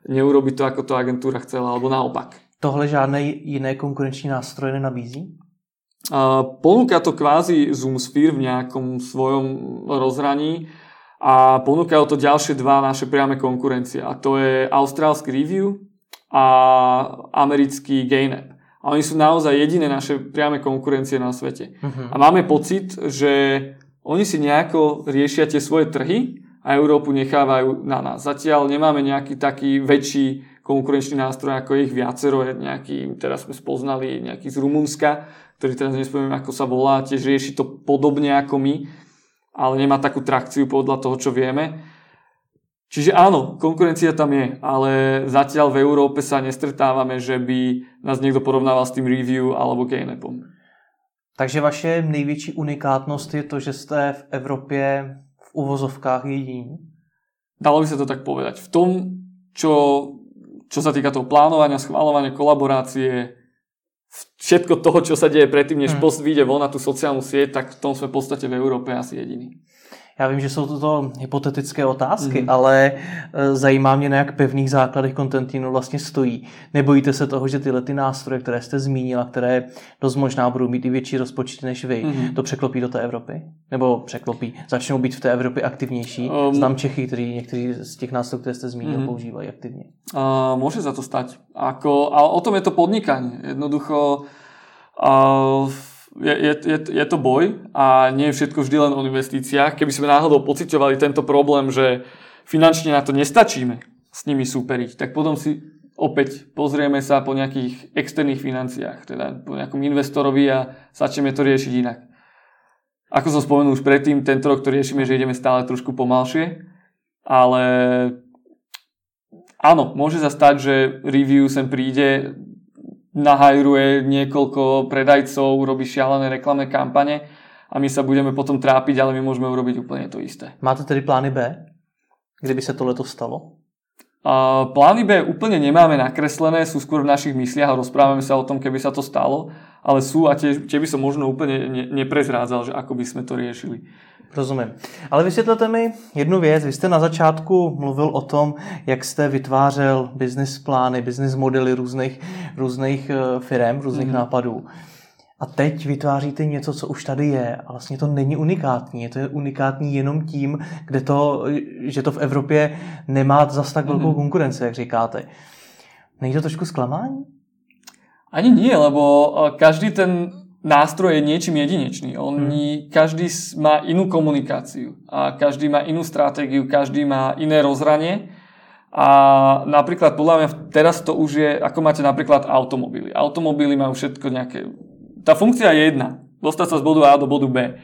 neurobi to, ako to agentúra chcela, alebo naopak. Tohle žádné jiné konkurenční nástroje nenabízí? Uh, ponúka to kvázi Zoomsphere v nejakom svojom rozhraní a ponúkajú to ďalšie dva naše priame konkurencie a to je austrálsky review a americký Gainap. A oni sú naozaj jediné naše priame konkurencie na svete. Uh-huh. A máme pocit, že oni si nejako riešia tie svoje trhy a Európu nechávajú na nás. Zatiaľ nemáme nejaký taký väčší konkurenčný nástroj, ako ich viacero. Nejaký, teraz sme spoznali nejaký z Rumunska, ktorý teraz nespomínam, ako sa volá, tiež rieši to podobne ako my, ale nemá takú trakciu podľa toho, čo vieme. Čiže áno, konkurencia tam je, ale zatiaľ v Európe sa nestretávame, že by nás niekto porovnával s tým review alebo Gainapom. Takže vaše největší unikátnost je to, že jste v Evropě v uvozovkách jediní? Dalo by sa to tak povedať. V tom, čo, čo sa týka toho plánovania, schváľovania, kolaborácie, všetko toho, čo sa deje predtým, než hmm. post vyjde von na tú sociálnu sieť, tak v tom sme v podstate v Európe asi jediní. Já vím, že jsou to hypotetické otázky, mm. ale e, zajímá mě, na jak pevných základech Contentino vlastně stojí. Nebojíte se toho, že tyhle ty nástroje, které jste zmínila, které dost možná budou mít i větší rozpočty než vy, mm. to překlopí do té Evropy? Nebo překlopí? Začnou být v té Evropě aktivnější? Um, Znám Čechy, kteří někteří z těch nástrojů, které jste zmínil, mm. používají aktivně. Uh, může za to stať. Ako, ale o tom je to podnikanie. Jednoducho uh, je, je, je, to boj a nie je všetko vždy len o investíciách. Keby sme náhodou pociťovali tento problém, že finančne na to nestačíme s nimi súperiť, tak potom si opäť pozrieme sa po nejakých externých financiách, teda po nejakom investorovi a začneme to riešiť inak. Ako som spomenul už predtým, tento rok to riešime, že ideme stále trošku pomalšie, ale áno, môže sa stať, že review sem príde, nahajruje niekoľko predajcov, robí šialené reklamné kampane a my sa budeme potom trápiť, ale my môžeme urobiť úplne to isté. Máte tedy plány B? Kdyby sa to leto stalo? A plány B úplne nemáme nakreslené, sú skôr v našich mysliach a rozprávame sa o tom, keby sa to stalo, ale sú a tie, tie by som možno úplne ne, neprezrádzal, že ako by sme to riešili. Rozumím. Ale vysvětlete mi jednu věc. Vy jste na začátku mluvil o tom, jak jste vytvářel business plány, business modely různých, různých eh, firm, různých mm. nápadů. A teď vytváříte něco, co už tady je a vlastně to není unikátní. Je to unikátní jenom tím, kde to, že to v Evropě nemá zas tak velkou mm. konkurenci, jak říkáte. Není to trošku zklamání? Ani nie, lebo eh, každý ten nástroj je niečím jedinečný. Oni, hmm. každý má inú komunikáciu a každý má inú stratégiu, každý má iné rozhranie. A napríklad podľa mňa teraz to už je, ako máte napríklad automobily. Automobily majú všetko nejaké... Tá funkcia je jedna. Dostať sa z bodu A do bodu B.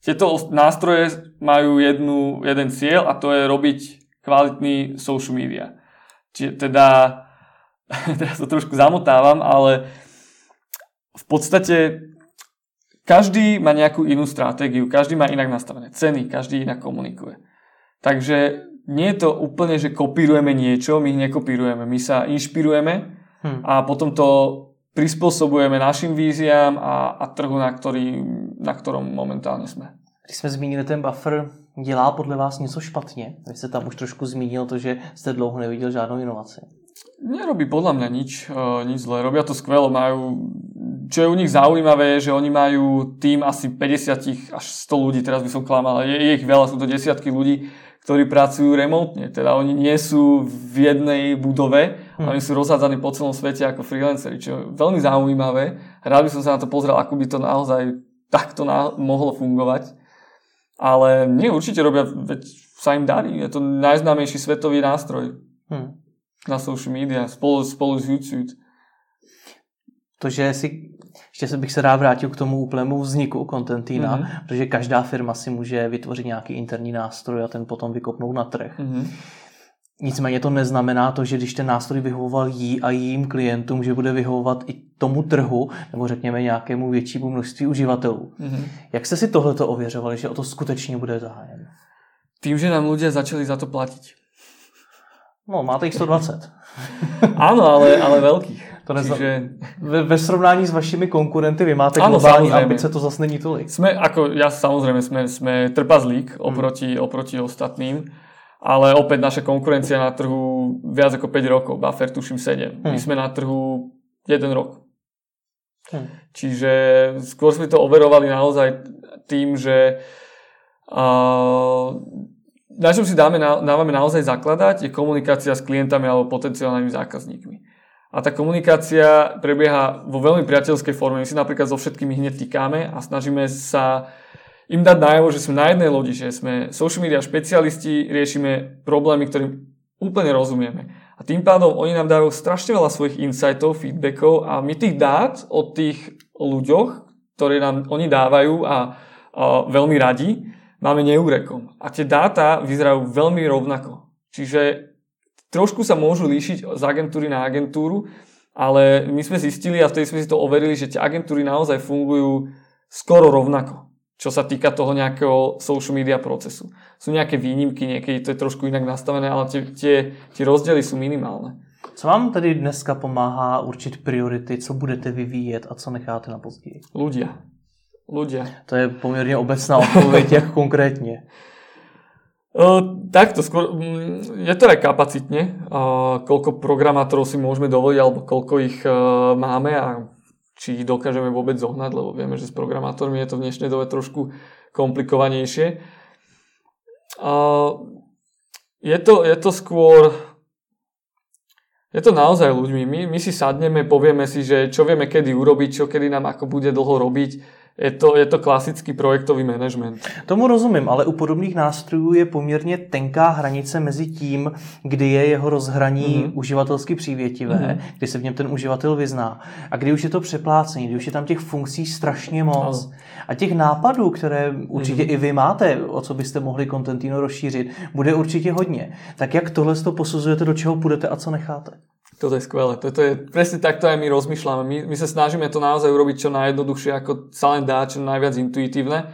Tieto nástroje majú jednu, jeden cieľ a to je robiť kvalitný social media. Čiže teda, teraz to trošku zamotávam, ale v podstate každý má nejakú inú stratégiu, každý má inak nastavené ceny, každý inak komunikuje. Takže nie je to úplne, že kopírujeme niečo, my nekopírujeme, my sa inšpirujeme hmm. a potom to prispôsobujeme našim víziám a, a trhu, na, ktorý, na ktorom momentálne sme. Když jsme zmínili ten buffer, dělá podle vás něco špatně? Vy jste tam už trošku zmínil to, že jste dlouho neviděl žádnou inovaci. Nerobí podľa mňa nič, uh, nič zlé. Robia to skvelo, majú čo je u nich zaujímavé, je, že oni majú tým asi 50 až 100 ľudí, teraz by som klamal, je, je ich veľa, sú to desiatky ľudí, ktorí pracujú remotne. Teda oni nie sú v jednej budove, hmm. oni sú rozhádzaní po celom svete ako freelanceri, čo je veľmi zaujímavé. Rád by som sa na to pozrel, ako by to naozaj takto na, mohlo fungovať. Ale nie, určite robia, veď sa im darí. Je to najznámejší svetový nástroj hmm. Na social media spolu, spolu s YouTube to, že si, ještě bych se rád vrátil k tomu úplnému vzniku Contentina, mm-hmm. protože každá firma si může vytvořit nějaký interní nástroj a ten potom vykopnout na trh. Mm-hmm. Nicméně to neznamená to, že když ten nástroj vyhovoval jí a jím klientům, že bude vyhovovat i tomu trhu, nebo řekněme nějakému většímu množství uživatelů. Mm-hmm. Jak jste si tohleto ověřovali, že o to skutečně bude zájem? Tým, že nám ľudia začali za to platiť. No, máte ich 120. Áno, ale, ale veľkých. To nezna... Čiže... ve, ve srovnání s vašimi konkurenty vy máte ano, globální ambice, to zase není tolik. Sme, ako, ja samozrejme, sme, sme trpazlík hmm. oproti, oproti ostatným, ale opäť naša konkurencia na trhu viac ako 5 rokov, Buffer tuším 7. Hmm. My sme na trhu 1 rok. Hmm. Čiže skôr sme to overovali naozaj tým, že uh, na čom si dáme, dávame naozaj zakladať, je komunikácia s klientami alebo potenciálnymi zákazníkmi. A tá komunikácia prebieha vo veľmi priateľskej forme. My si napríklad so všetkými hneď týkame a snažíme sa im dať najavo, že sme na jednej lodi, že sme social media špecialisti, riešime problémy, ktorým úplne rozumieme. A tým pádom oni nám dajú strašne veľa svojich insightov, feedbackov a my tých dát od tých ľuďoch, ktoré nám oni dávajú a, a veľmi radi, máme neúrekom. A tie dáta vyzerajú veľmi rovnako. Čiže trošku sa môžu líšiť z agentúry na agentúru, ale my sme zistili a vtedy sme si to overili, že tie agentúry naozaj fungujú skoro rovnako, čo sa týka toho nejakého social media procesu. Sú nejaké výnimky, niekedy to je trošku inak nastavené, ale tie, tie, tie rozdiely sú minimálne. Co vám tedy dneska pomáhá určit priority, co budete vyvíjet a co necháte na později? Ľudia. Ľudia. To je poměrně obecná odpověď, jak konkrétně. Uh, takto, skôr, mm, je to aj kapacitne, uh, koľko programátorov si môžeme dovoliť, alebo koľko ich uh, máme a či ich dokážeme vôbec zohnať, lebo vieme, že s programátormi je to v dnešnej dobe trošku komplikovanejšie. Je, to, je to skôr je to naozaj ľuďmi. My, my si sadneme, povieme si, že čo vieme kedy urobiť, čo kedy nám ako bude dlho robiť je to, je to klasický projektový management. Tomu rozumím, ale u podobných nástrojů je poměrně tenká hranice mezi tím, kdy je jeho rozhraní mm-hmm. uživatelsky přívětivé, mm-hmm. kdy se v něm ten uživatel vyzná, a kdy už je to přeplácení, kdy už je tam těch funkcí strašně moc. No. A těch nápadů, které určitě mm-hmm. i vy máte, o co byste mohli Contentino rozšířit, bude určitě hodně. Tak jak tohle to posuzujete, do čeho půjdete a co necháte? Toto je skvelé. Toto je presne takto aj my rozmýšľame. My, my sa snažíme to naozaj urobiť čo najjednoduchšie, ako sa len dá, čo najviac intuitívne.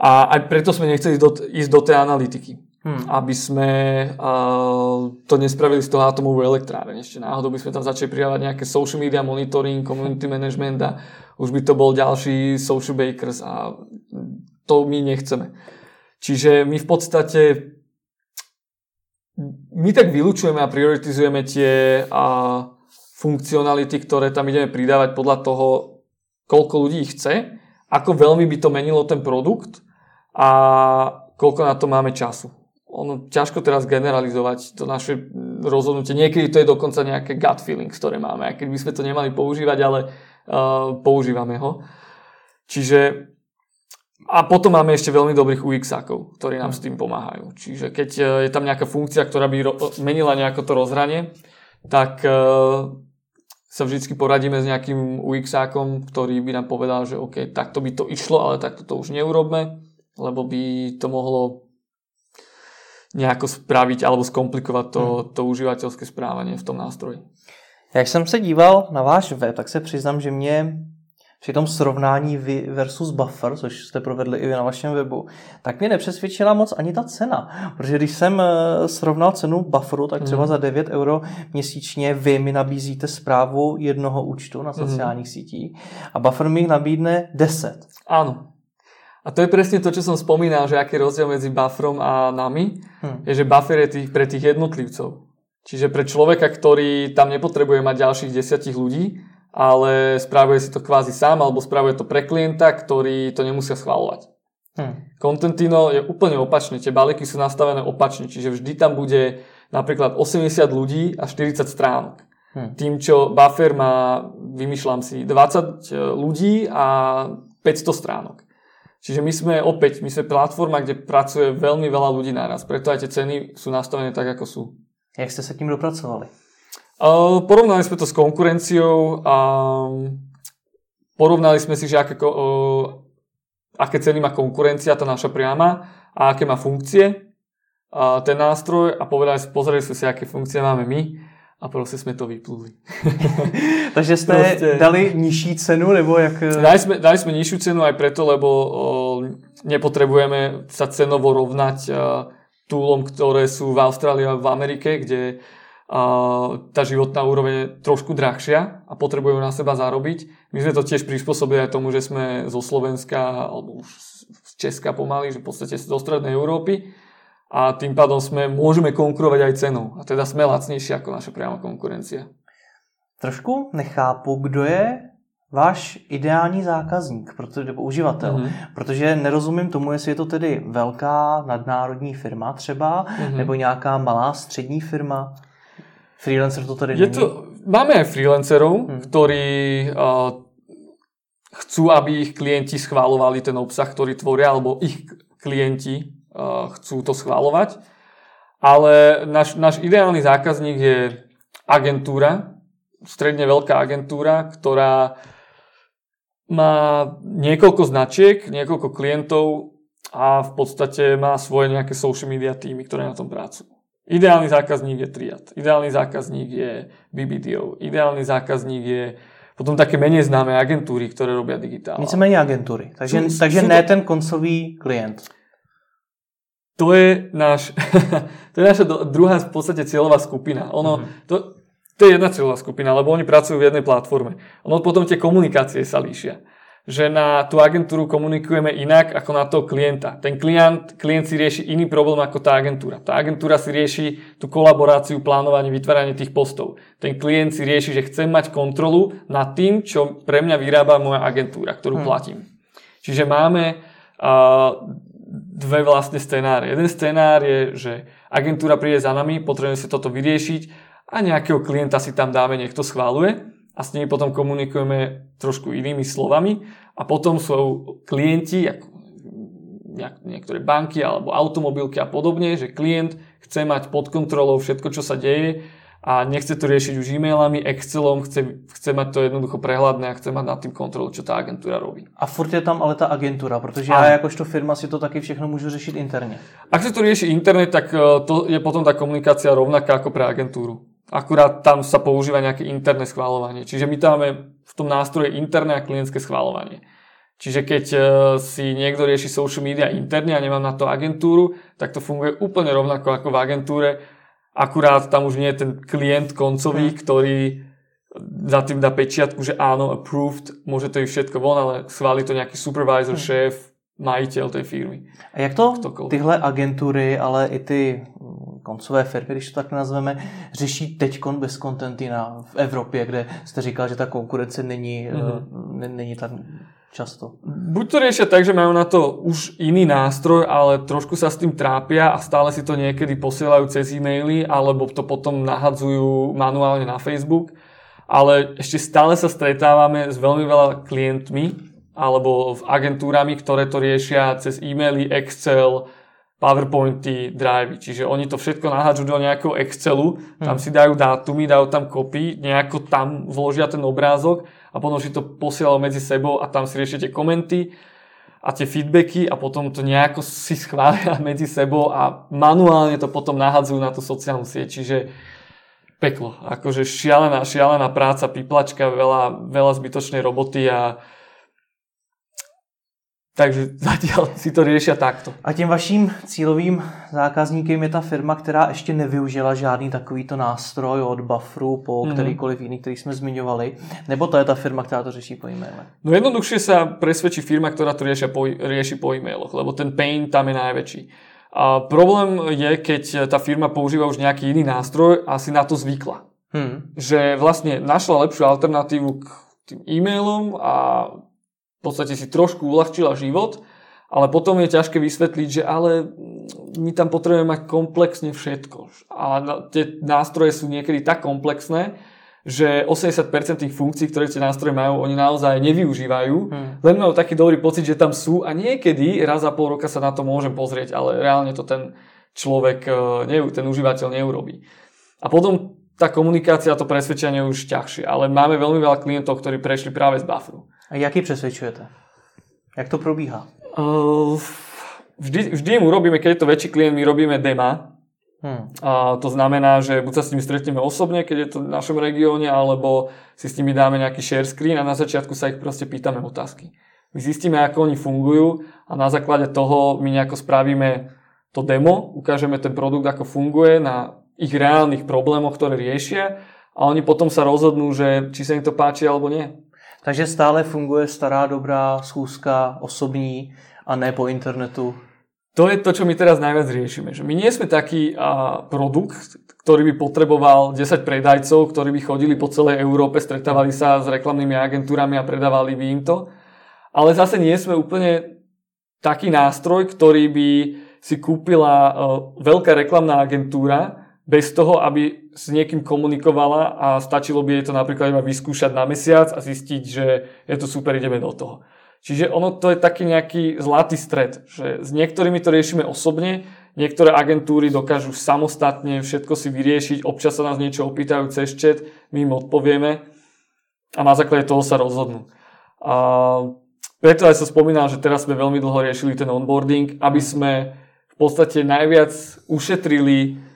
A aj preto sme nechceli ísť do, ísť do tej analytiky. Hmm. Aby sme uh, to nespravili z toho atomovú elektráreň. Ešte náhodou by sme tam začali pridávať nejaké social media monitoring, community management a už by to bol ďalší social bakers a to my nechceme. Čiže my v podstate my tak vylučujeme a prioritizujeme tie a, funkcionality, ktoré tam ideme pridávať podľa toho, koľko ľudí ich chce, ako veľmi by to menilo ten produkt a koľko na to máme času. Ono ťažko teraz generalizovať to naše rozhodnutie. Niekedy to je dokonca nejaké gut feelings, ktoré máme, aj keď by sme to nemali používať, ale uh, používame ho. Čiže a potom máme ešte veľmi dobrých UX-ákov, ktorí nám s tým pomáhajú. Čiže keď e, je tam nejaká funkcia, ktorá by ro- menila nejako to rozhranie, tak uh, sa vždy poradíme s nejakým UX-ákom, ktorý by nám povedal, že OK, takto by to išlo, ale takto to už neurobme, lebo by to mohlo nejako spraviť alebo skomplikovať to, hmm. to užívateľské správanie v tom nástroji. Jak jsem se díval na váš web, tak se přiznám, že mě při tom srovnání vy versus buffer, což jste provedli i vy na vašem webu, tak mě nepřesvědčila moc ani ta cena. Protože když jsem eh, srovnal cenu bufferu, tak třeba mm. za 9 euro měsíčně vy mi nabízíte zprávu jednoho účtu na mhm. sociálních mm. sítích a buffer mi nabídne 10. Áno. A to je presne to, čo som spomínal, že aký je rozdiel medzi bufferom a nami, hmm. je, že buffer je tých, pre tých jednotlivcov. Čiže pre človeka, ktorý tam nepotrebuje mať ďalších desiatich ľudí, ale spravuje si to kvázi sám alebo spravuje to pre klienta, ktorí to nemusia schváľovať. Hmm. Contentino je úplne opačný, tie balíky sú nastavené opačne, čiže vždy tam bude napríklad 80 ľudí a 40 stránok. Hmm. Tým, čo buffer má, vymýšľam si, 20 e, ľudí a 500 stránok. Čiže my sme opäť, my sme platforma, kde pracuje veľmi veľa ľudí naraz, preto aj tie ceny sú nastavené tak, ako sú. Jak ste sa k tým dopracovali? Porovnali sme to s konkurenciou a porovnali sme si, že aké, aké ceny má konkurencia, tá naša priama a aké má funkcie ten nástroj a povedali, pozreli sme si, aké funkcie máme my a proste sme to vypluli. Takže ste proste... dali nižší cenu, nebo jak... Dali sme, dali sme nižšiu cenu aj preto, lebo o, nepotrebujeme sa cenovo rovnať o, túlom, ktoré sú v Austrálii a v Amerike, kde tá životná úroveň je trošku drahšia a potrebujeme na seba zarobiť. My sme to tiež prispôsobili aj tomu, že sme zo Slovenska alebo už z Česka pomaly, že v podstate zo strednej Európy a tým pádom sme, môžeme konkurovať aj cenou. A teda sme lacnejší ako naša priama konkurencia. Trošku nechápu, kdo je váš ideální zákazník, protože, nebo uživatel, mm-hmm. protože nerozumím tomu, jestli je to tedy velká nadnárodní firma třeba, mm-hmm. nebo nějaká malá střední firma. Freelancer to tady je? To, máme aj freelancerov, hmm. ktorí uh, chcú, aby ich klienti schválovali ten obsah, ktorý tvoria, alebo ich klienti uh, chcú to schválovať. Ale náš, náš ideálny zákazník je agentúra, stredne veľká agentúra, ktorá má niekoľko značiek, niekoľko klientov a v podstate má svoje nejaké social media týmy, ktoré na tom pracujú. Ideálny zákazník je Triad, ideálny zákazník je BBDO, ideálny zákazník je potom také menej známe agentúry, ktoré robia digitál. Nicméně agentury, takže, sú, takže sú ne to... ten koncový klient. To je, náš, to je naša druhá v podstate cieľová skupina. Ono, mm-hmm. to, to je jedna cieľová skupina, lebo oni pracujú v jednej platforme. Ono potom tie komunikácie sa líšia že na tú agentúru komunikujeme inak ako na toho klienta. Ten klient, klient si rieši iný problém ako tá agentúra. Tá agentúra si rieši tú kolaboráciu, plánovanie, vytváranie tých postov. Ten klient si rieši, že chcem mať kontrolu nad tým, čo pre mňa vyrába moja agentúra, ktorú hmm. platím. Čiže máme uh, dve vlastne scenáre. Jeden scenár je, že agentúra príde za nami, potrebujeme si toto vyriešiť a nejakého klienta si tam dáme, nech to schváluje a s nimi potom komunikujeme trošku inými slovami a potom sú klienti, ako niektoré banky alebo automobilky a podobne, že klient chce mať pod kontrolou všetko, čo sa deje a nechce to riešiť už e-mailami, Excelom, chce, chce mať to jednoducho prehľadné a chce mať nad tým kontrolu, čo tá agentúra robí. A furt je tam ale tá agentúra, protože a... ja jakožto firma si to taky všechno môžu riešiť interne. Ak sa to rieši internet, tak e, to je potom tá komunikácia rovnaká ako pre agentúru. Akurát tam sa používa nejaké interné schváľovanie. Čiže my tam máme v tom nástroje interné a klientské schváľovanie. Čiže keď e, si niekto rieši social media interne a nemá na to agentúru, tak to funguje úplne rovnako ako v agentúre. Akurát tam už nie je ten klient koncový, hmm. ktorý za tým dá pečiatku, že áno, approved, môže to ísť všetko von, ale schváli to nejaký supervisor, hmm. šéf, majiteľ tej firmy. A jak to Ktokoľvek. tyhle agentury, ale i ty koncové firmy, když to tak nazveme, řeší teď bez kontentina v Evropě, kde jste říkal, že ta konkurence není, mm-hmm. není tak často. Buď to riešia tak, že majú na to už iný nástroj, ale trošku sa s tým trápia a stále si to niekedy posielajú cez e-maily, alebo to potom nahadzujú manuálne na Facebook. Ale ešte stále sa stretávame s veľmi veľa klientmi, alebo v agentúrami, ktoré to riešia cez e-maily, Excel, PowerPointy, Drive. Čiže oni to všetko nahádžu do nejakého Excelu, tam hmm. si dajú dátumy, dajú tam kopy, nejako tam vložia ten obrázok a potom si to posielajú medzi sebou a tam si riešite komenty a tie feedbacky a potom to nejako si schvália medzi sebou a manuálne to potom nahádzajú na tú sociálnu sieť. Čiže peklo. Akože šialená, šialená práca, piplačka, veľa, veľa zbytočnej roboty a takže zatiaľ si to riešia takto. A tím vaším cílovým zákazníkem je ta firma, která ještě nevyužila žádný takovýto nástroj od Bufferu po mm-hmm. kterýkoliv jiný, který jsme zmiňovali, nebo to je ta firma, která to řeší po e-maile? No jednoduchšie sa presvedčí firma, ktorá to rieši po, rieši po e-mailoch, lebo ten pain tam je najväčší. A problém je, keď tá firma používa už nejaký iný nástroj a si na to zvykla. Hmm. Že vlastne našla lepšiu alternatívu k tým e-mailom a v podstate si trošku uľahčila život, ale potom je ťažké vysvetliť, že ale my tam potrebujeme mať komplexne všetko. A tie nástroje sú niekedy tak komplexné, že 80% tých funkcií, ktoré tie nástroje majú, oni naozaj nevyužívajú. Hmm. Len majú taký dobrý pocit, že tam sú a niekedy raz za pol roka sa na to môžem pozrieť, ale reálne to ten človek, e, ten užívateľ neurobí. A potom tá komunikácia, to presvedčenie už ťažšie. Ale máme veľmi veľa klientov, ktorí prešli práve z bufferu. A jak je přesvědčujete? Jak to probíhá? Uh, vždy, vždy im urobíme, keď je to väčší klient, my robíme dema. Hmm. A to znamená, že buď sa s nimi stretneme osobne, keď je to v našom regióne, alebo si s nimi dáme nejaký share screen a na začiatku sa ich proste pýtame otázky. My zistíme, ako oni fungujú a na základe toho my nejako spravíme to demo, ukážeme ten produkt, ako funguje na ich reálnych problémoch, ktoré riešia a oni potom sa rozhodnú, že či sa im to páči alebo nie. Takže stále funguje stará dobrá schůzka osobní a ne po internetu? To je to, čo my teraz najviac riešime. Že my nie sme taký a, produkt, ktorý by potreboval 10 predajcov, ktorí by chodili po celej Európe, stretávali sa s reklamnými agentúrami a predávali by im to. Ale zase nie sme úplne taký nástroj, ktorý by si kúpila a, veľká reklamná agentúra bez toho, aby s niekým komunikovala a stačilo by jej to napríklad iba vyskúšať na mesiac a zistiť, že je to super, ideme do toho. Čiže ono to je taký nejaký zlatý stred, že s niektorými to riešime osobne, niektoré agentúry dokážu samostatne všetko si vyriešiť, občas sa nás niečo opýtajú cez chat, my im odpovieme a na základe toho sa rozhodnú. A preto aj som spomínal, že teraz sme veľmi dlho riešili ten onboarding, aby sme v podstate najviac ušetrili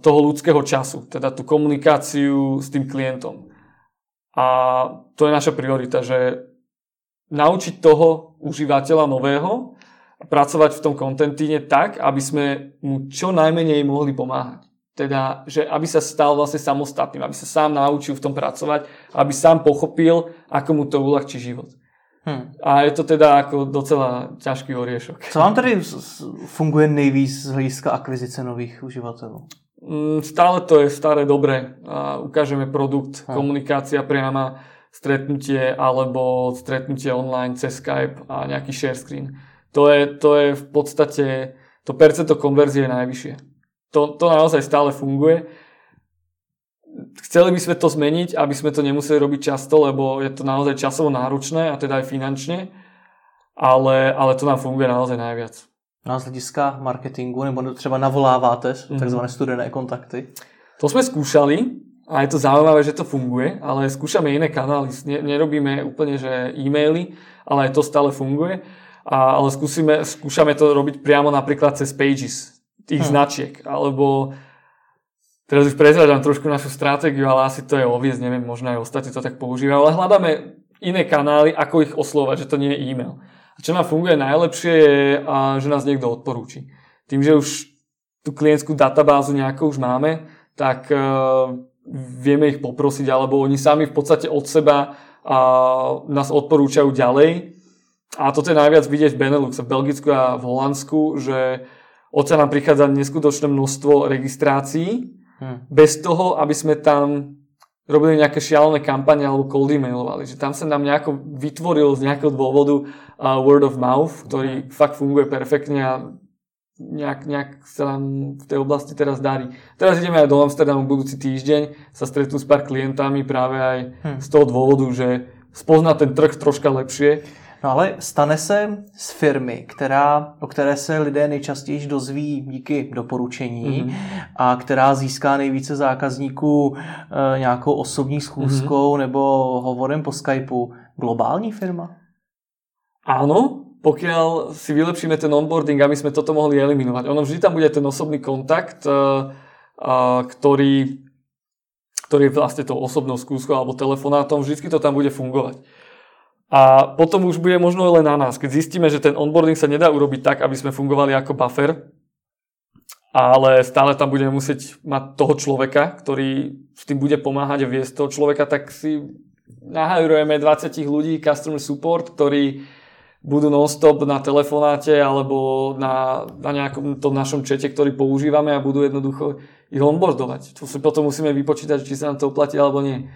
toho ľudského času, teda tú komunikáciu s tým klientom. A to je naša priorita, že naučiť toho užívateľa nového pracovať v tom kontentíne tak, aby sme mu čo najmenej mohli pomáhať. Teda, že aby sa stal vlastne samostatným, aby sa sám naučil v tom pracovať, aby sám pochopil, ako mu to uľahčí život. Hmm. A je to teda ako docela ťažký oriešok. Co vám tady funguje nejvíc z hlediska akvizice nových uživatelů? Mm, stále to je staré dobré. Ukážeme produkt, hmm. komunikácia priama, stretnutie alebo stretnutie online cez Skype a nejaký share screen. To je, to je v podstate, to percento konverzie je najvyššie. To, to naozaj stále funguje chceli by sme to zmeniť, aby sme to nemuseli robiť často, lebo je to naozaj časovo náročné a teda aj finančne, ale, ale to nám funguje naozaj najviac. No a z hlediska marketingu, nebo třeba navoláváte mm-hmm. takzvané studené kontakty? To sme skúšali a je to zaujímavé, že to funguje, ale skúšame iné kanály. Nerobíme úplne, že e-maily, ale aj to stále funguje. A, ale skúsime, skúšame to robiť priamo napríklad cez pages tých hmm. značiek, alebo Teraz už prezradám trošku našu stratégiu, ale asi to je obviez, neviem, možno aj ostatní to tak používajú, ale hľadáme iné kanály, ako ich oslovať, že to nie je e-mail. A čo nám funguje najlepšie je, že nás niekto odporúči. Tým, že už tú klientskú databázu nejako už máme, tak uh, vieme ich poprosiť, alebo oni sami v podstate od seba nás odporúčajú ďalej. A toto je najviac vidieť v Benelux, v Belgicku a v Holandsku, že od nám prichádza neskutočné množstvo registrácií Hmm. Bez toho, aby sme tam robili nejaké šialené kampane alebo cold emailovali. Že tam sa nám nejako vytvoril z nejakého dôvodu uh, word of mouth, ktorý hmm. fakt funguje perfektne a nejak, nejak sa nám v tej oblasti teraz darí. Teraz ideme aj do Amsterdamu budúci týždeň, sa stretnú s pár klientami práve aj hmm. z toho dôvodu, že spozná ten trh troška lepšie No ale stane se z firmy, která, o které se lidé nejčastěji dozví díky doporučení mm-hmm. a která získá nejvíce zákazníků e, nějakou osobní schůzkou mm-hmm. nebo hovorem po Skypeu, globální firma? Áno, pokiaľ si vylepšíme ten onboarding, aby sme toto mohli eliminovať. Ono vždy tam bude ten osobný kontakt, e, ktorý, ktorý je vlastne tou osobnou skúskou alebo telefonátom, vždy to tam bude fungovať. A potom už bude možno len na nás, keď zistíme, že ten onboarding sa nedá urobiť tak, aby sme fungovali ako buffer, ale stále tam budeme musieť mať toho človeka, ktorý s tým bude pomáhať a viesť toho človeka, tak si nahajrujeme 20 ľudí, customer support, ktorí budú non-stop na telefonáte alebo na, na nejakom tom našom čete, ktorý používame a budú jednoducho ich onboardovať. To si potom musíme vypočítať, či sa nám to uplatí alebo nie.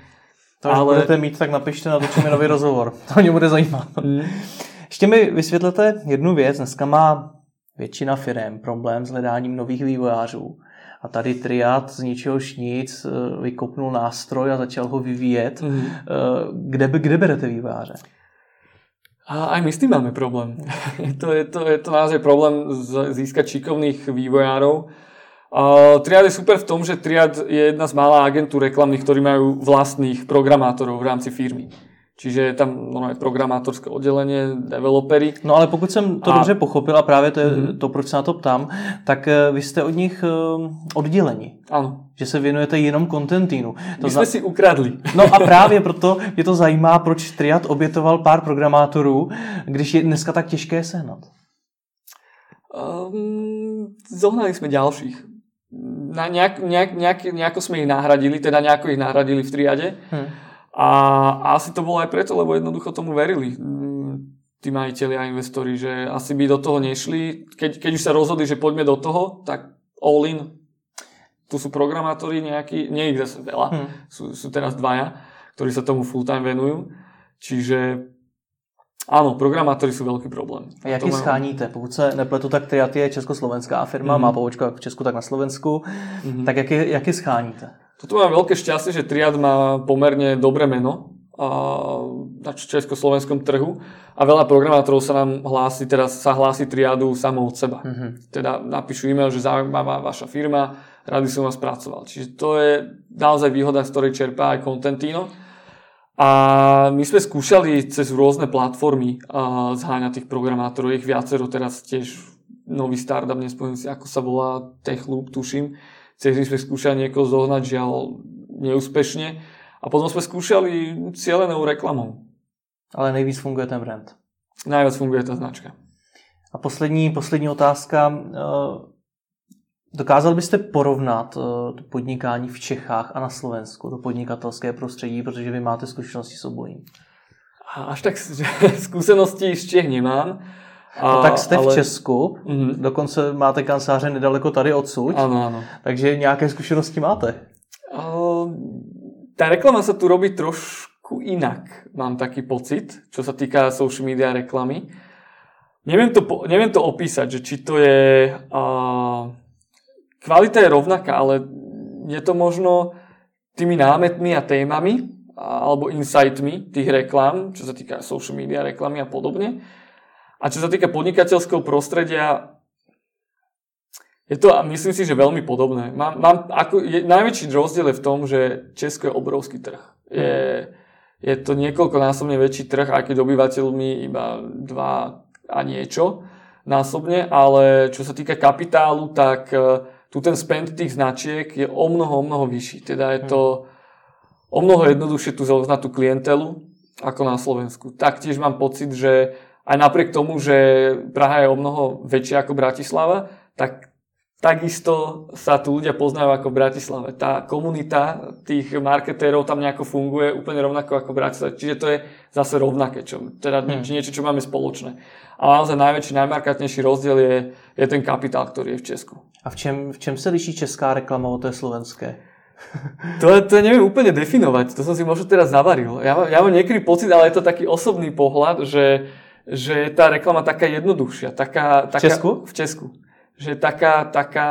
To, ale... budete mít, tak napište, natočíme nový rozhovor. To mě bude zajímat. Mm. Ještě mi vysvětlete jednu věc. Dneska má většina firm problém s hledáním nových vývojářů. A tady Triad z ničehož nic eh, vykopnul nástroj a začal ho vyvíjet. Mm. Kde, kde berete vývojáře? A aj my s tým máme problém. to, je, to, je to naozaj problém získať šikovných vývojárov. Uh, Triad je super v tom, že Triad je jedna z mála agentúr reklamných, ktorí majú vlastných programátorov v rámci firmy. Čiže je tam no, programátorské oddelenie, developery. No ale pokud jsem to a... dobře pochopil a právě to je mm-hmm. to, proč se na to ptám, tak eh, vy jste od nich uh, odděleni. Ano. Že se věnujete jenom kontentínu. To My zna... jsme si ukradli. No a právě proto mě to zajímá, proč Triad obětoval pár programátorů, když je dneska tak těžké sehnat. Um, zohnali sme ďalších. Na nejak, nejak, nejak, nejako sme ich nahradili, teda nejako ich nahradili v triade. Hm. A asi to bolo aj preto, lebo jednoducho tomu verili mm, tí majiteľi a investori, že asi by do toho nešli. Keď, keď už sa rozhodli, že poďme do toho, tak all in. Tu sú programátori nejakí, nie ich zase veľa, hmm. sú, sú teraz dvaja, ktorí sa tomu full time venujú. Čiže Áno, programátori sú veľký problém. A jak scháníte? Pokud se nepletu, tak Triat je československá firma, mm-hmm. má pobočku jak v Česku, tak na Slovensku. Mm-hmm. Tak jak je, jak je scháníte? Toto mám veľké šťastie, že Triad má pomerne dobré meno na československom trhu a veľa programátorov sa nám hlási, teraz sa hlási triadu samo od seba. Mm-hmm. Teda napíšu e-mail, že zaujímavá vaša firma, rady som vás pracoval. Čiže to je naozaj výhoda, z ktorej čerpá aj Contentino. A my sme skúšali cez rôzne platformy zháňať tých programátorov, ich viacero teraz tiež nový startup, nespomínam si, ako sa volá, Techloop, tuším Cez sme skúšali niekoho zohnať, žiaľ neúspešne. A potom sme skúšali cieľenou reklamou. Ale nejvíc funguje ten brand. Najviac funguje ta značka. A poslední, poslední otázka. Dokázal byste porovnat eh, to podnikání v Čechách a na Slovensku, to podnikatelské prostředí, protože vy máte zkušenosti s obojím? Až tak zkušenosti z Čech nemám. A, no tak jste ale... v Česku, mm-hmm. dokonce máte kanceláře nedaleko tady odsud, ano, ano. takže nějaké zkušenosti máte? Uh, tá reklama sa tu robí trošku inak, mám taký pocit, čo sa týka social media reklamy. Neviem to, neviem to opísať, že či to je... Uh, kvalita je rovnaká, ale je to možno tými námetmi a témami alebo insightmi tých reklám, čo sa týka social media reklamy a podobne a čo sa týka podnikateľského prostredia, je to, myslím si, že veľmi podobné. Mám, mám, ako, je, najväčší rozdiel je v tom, že Česko je obrovský trh. Je, je to niekoľkonásobne väčší trh, aj keď obyvateľmi iba dva a niečo násobne, ale čo sa týka kapitálu, tak uh, tu ten spend tých značiek je o mnoho, o mnoho vyšší. Teda je to o mnoho jednoduchšie tu zohnať tú klientelu ako na Slovensku. Taktiež mám pocit, že aj napriek tomu, že Praha je o mnoho väčšia ako Bratislava, tak takisto sa tu ľudia poznajú ako v Bratislave. Tá komunita tých marketérov tam nejako funguje úplne rovnako ako v Bratislave. Čiže to je zase rovnaké, čo, teda hmm. niečo, čo máme spoločné. Ale naozaj najväčší, najmarkantnejší rozdiel je, je ten kapitál, ktorý je v Česku. A v čem, v čem sa liší česká reklama od tej slovenské? To, to neviem úplne definovať, to som si možno teraz zavaril. Ja, ja mám niekedy pocit, ale je to taký osobný pohľad, že že je tá reklama taká jednoduchšia. Taká, taká, v Česku? V Česku. Že taká, taká,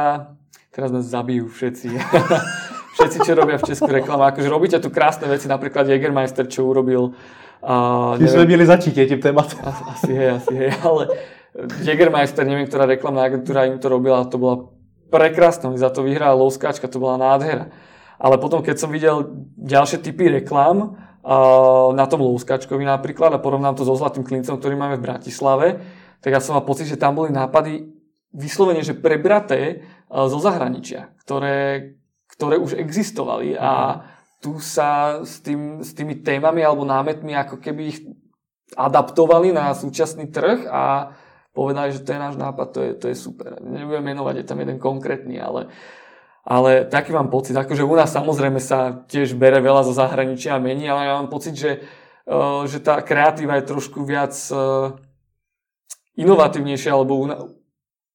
teraz nás zabijú všetci. všetci, čo robia v Česku reklamu. Akože robíte tu krásne veci, napríklad Jägermeister, čo urobil. Uh, Ty sme mieli začít tým tématom. Asi hej, asi hej, ale Jägermeister, neviem, ktorá reklamná agentúra im to robila, to bola prekrásna, za to vyhrala Lovskáčka, to bola nádhera. Ale potom, keď som videl ďalšie typy reklám, na tom Louskačkovi napríklad a porovnám to so Zlatým klincom, ktorý máme v Bratislave, tak ja som mal pocit, že tam boli nápady vyslovene, že prebraté zo zahraničia, ktoré, ktoré už existovali a mhm. tu sa s, tým, s tými témami alebo námetmi ako keby ich adaptovali na súčasný trh a povedali, že to je náš nápad, to je, to je super. Nebudem menovať, je tam jeden konkrétny, ale ale taký mám pocit, akože u nás samozrejme sa tiež bere veľa zo zahraničia a mení, ale ja mám pocit, že, uh, že tá kreatíva je trošku viac uh, inovatívnejšia alebo,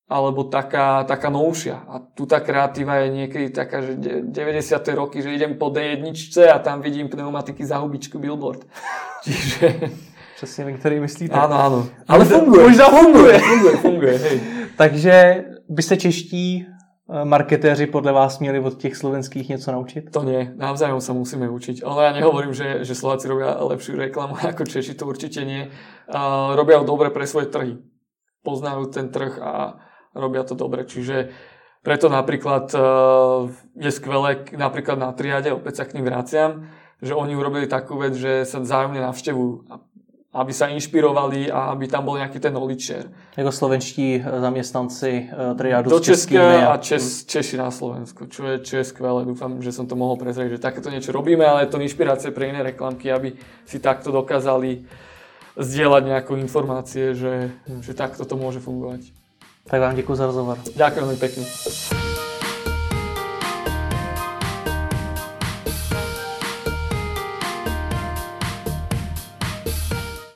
alebo taká, taká novšia. A tu tá kreatíva je niekedy taká, že 90. roky, že idem po D1 a tam vidím pneumatiky za hubičku billboard. Čiže... Přesně, vy který myslíte. Áno, áno. Ale funguje. Možná funguje. Funguje, funguje, hej. Takže by se čeští eh, marketéři podle vás měli od těch slovenských něco naučit? To nie, navzájom sa musíme učiť. Ale ja nehovorím, že, že Slováci robia lepšiu reklamu ako Češi, to určite nie. Uh, robia dobre pre svoje trhy. Poznajú ten trh a robia to dobre. Čiže preto napríklad uh, je skvelé, napríklad na triade, opäť sa k ním vraciam, že oni urobili takú vec, že sa vzájomne navštevujú aby sa inšpirovali a aby tam bol nejaký ten knowledge share. Jako slovenští eh, zaměstnanci eh, triádu Do s českými. a Čes, Češi na Slovensku, čo je, čo je skvelé. Dúfam, že som to mohol prezrieť, že takéto niečo robíme, ale je to inšpirácie pre iné reklamky, aby si takto dokázali zdieľať nejaké informácie, že, že takto to môže fungovať. Tak vám děkuji za rozhovor. Ďakujem pekne.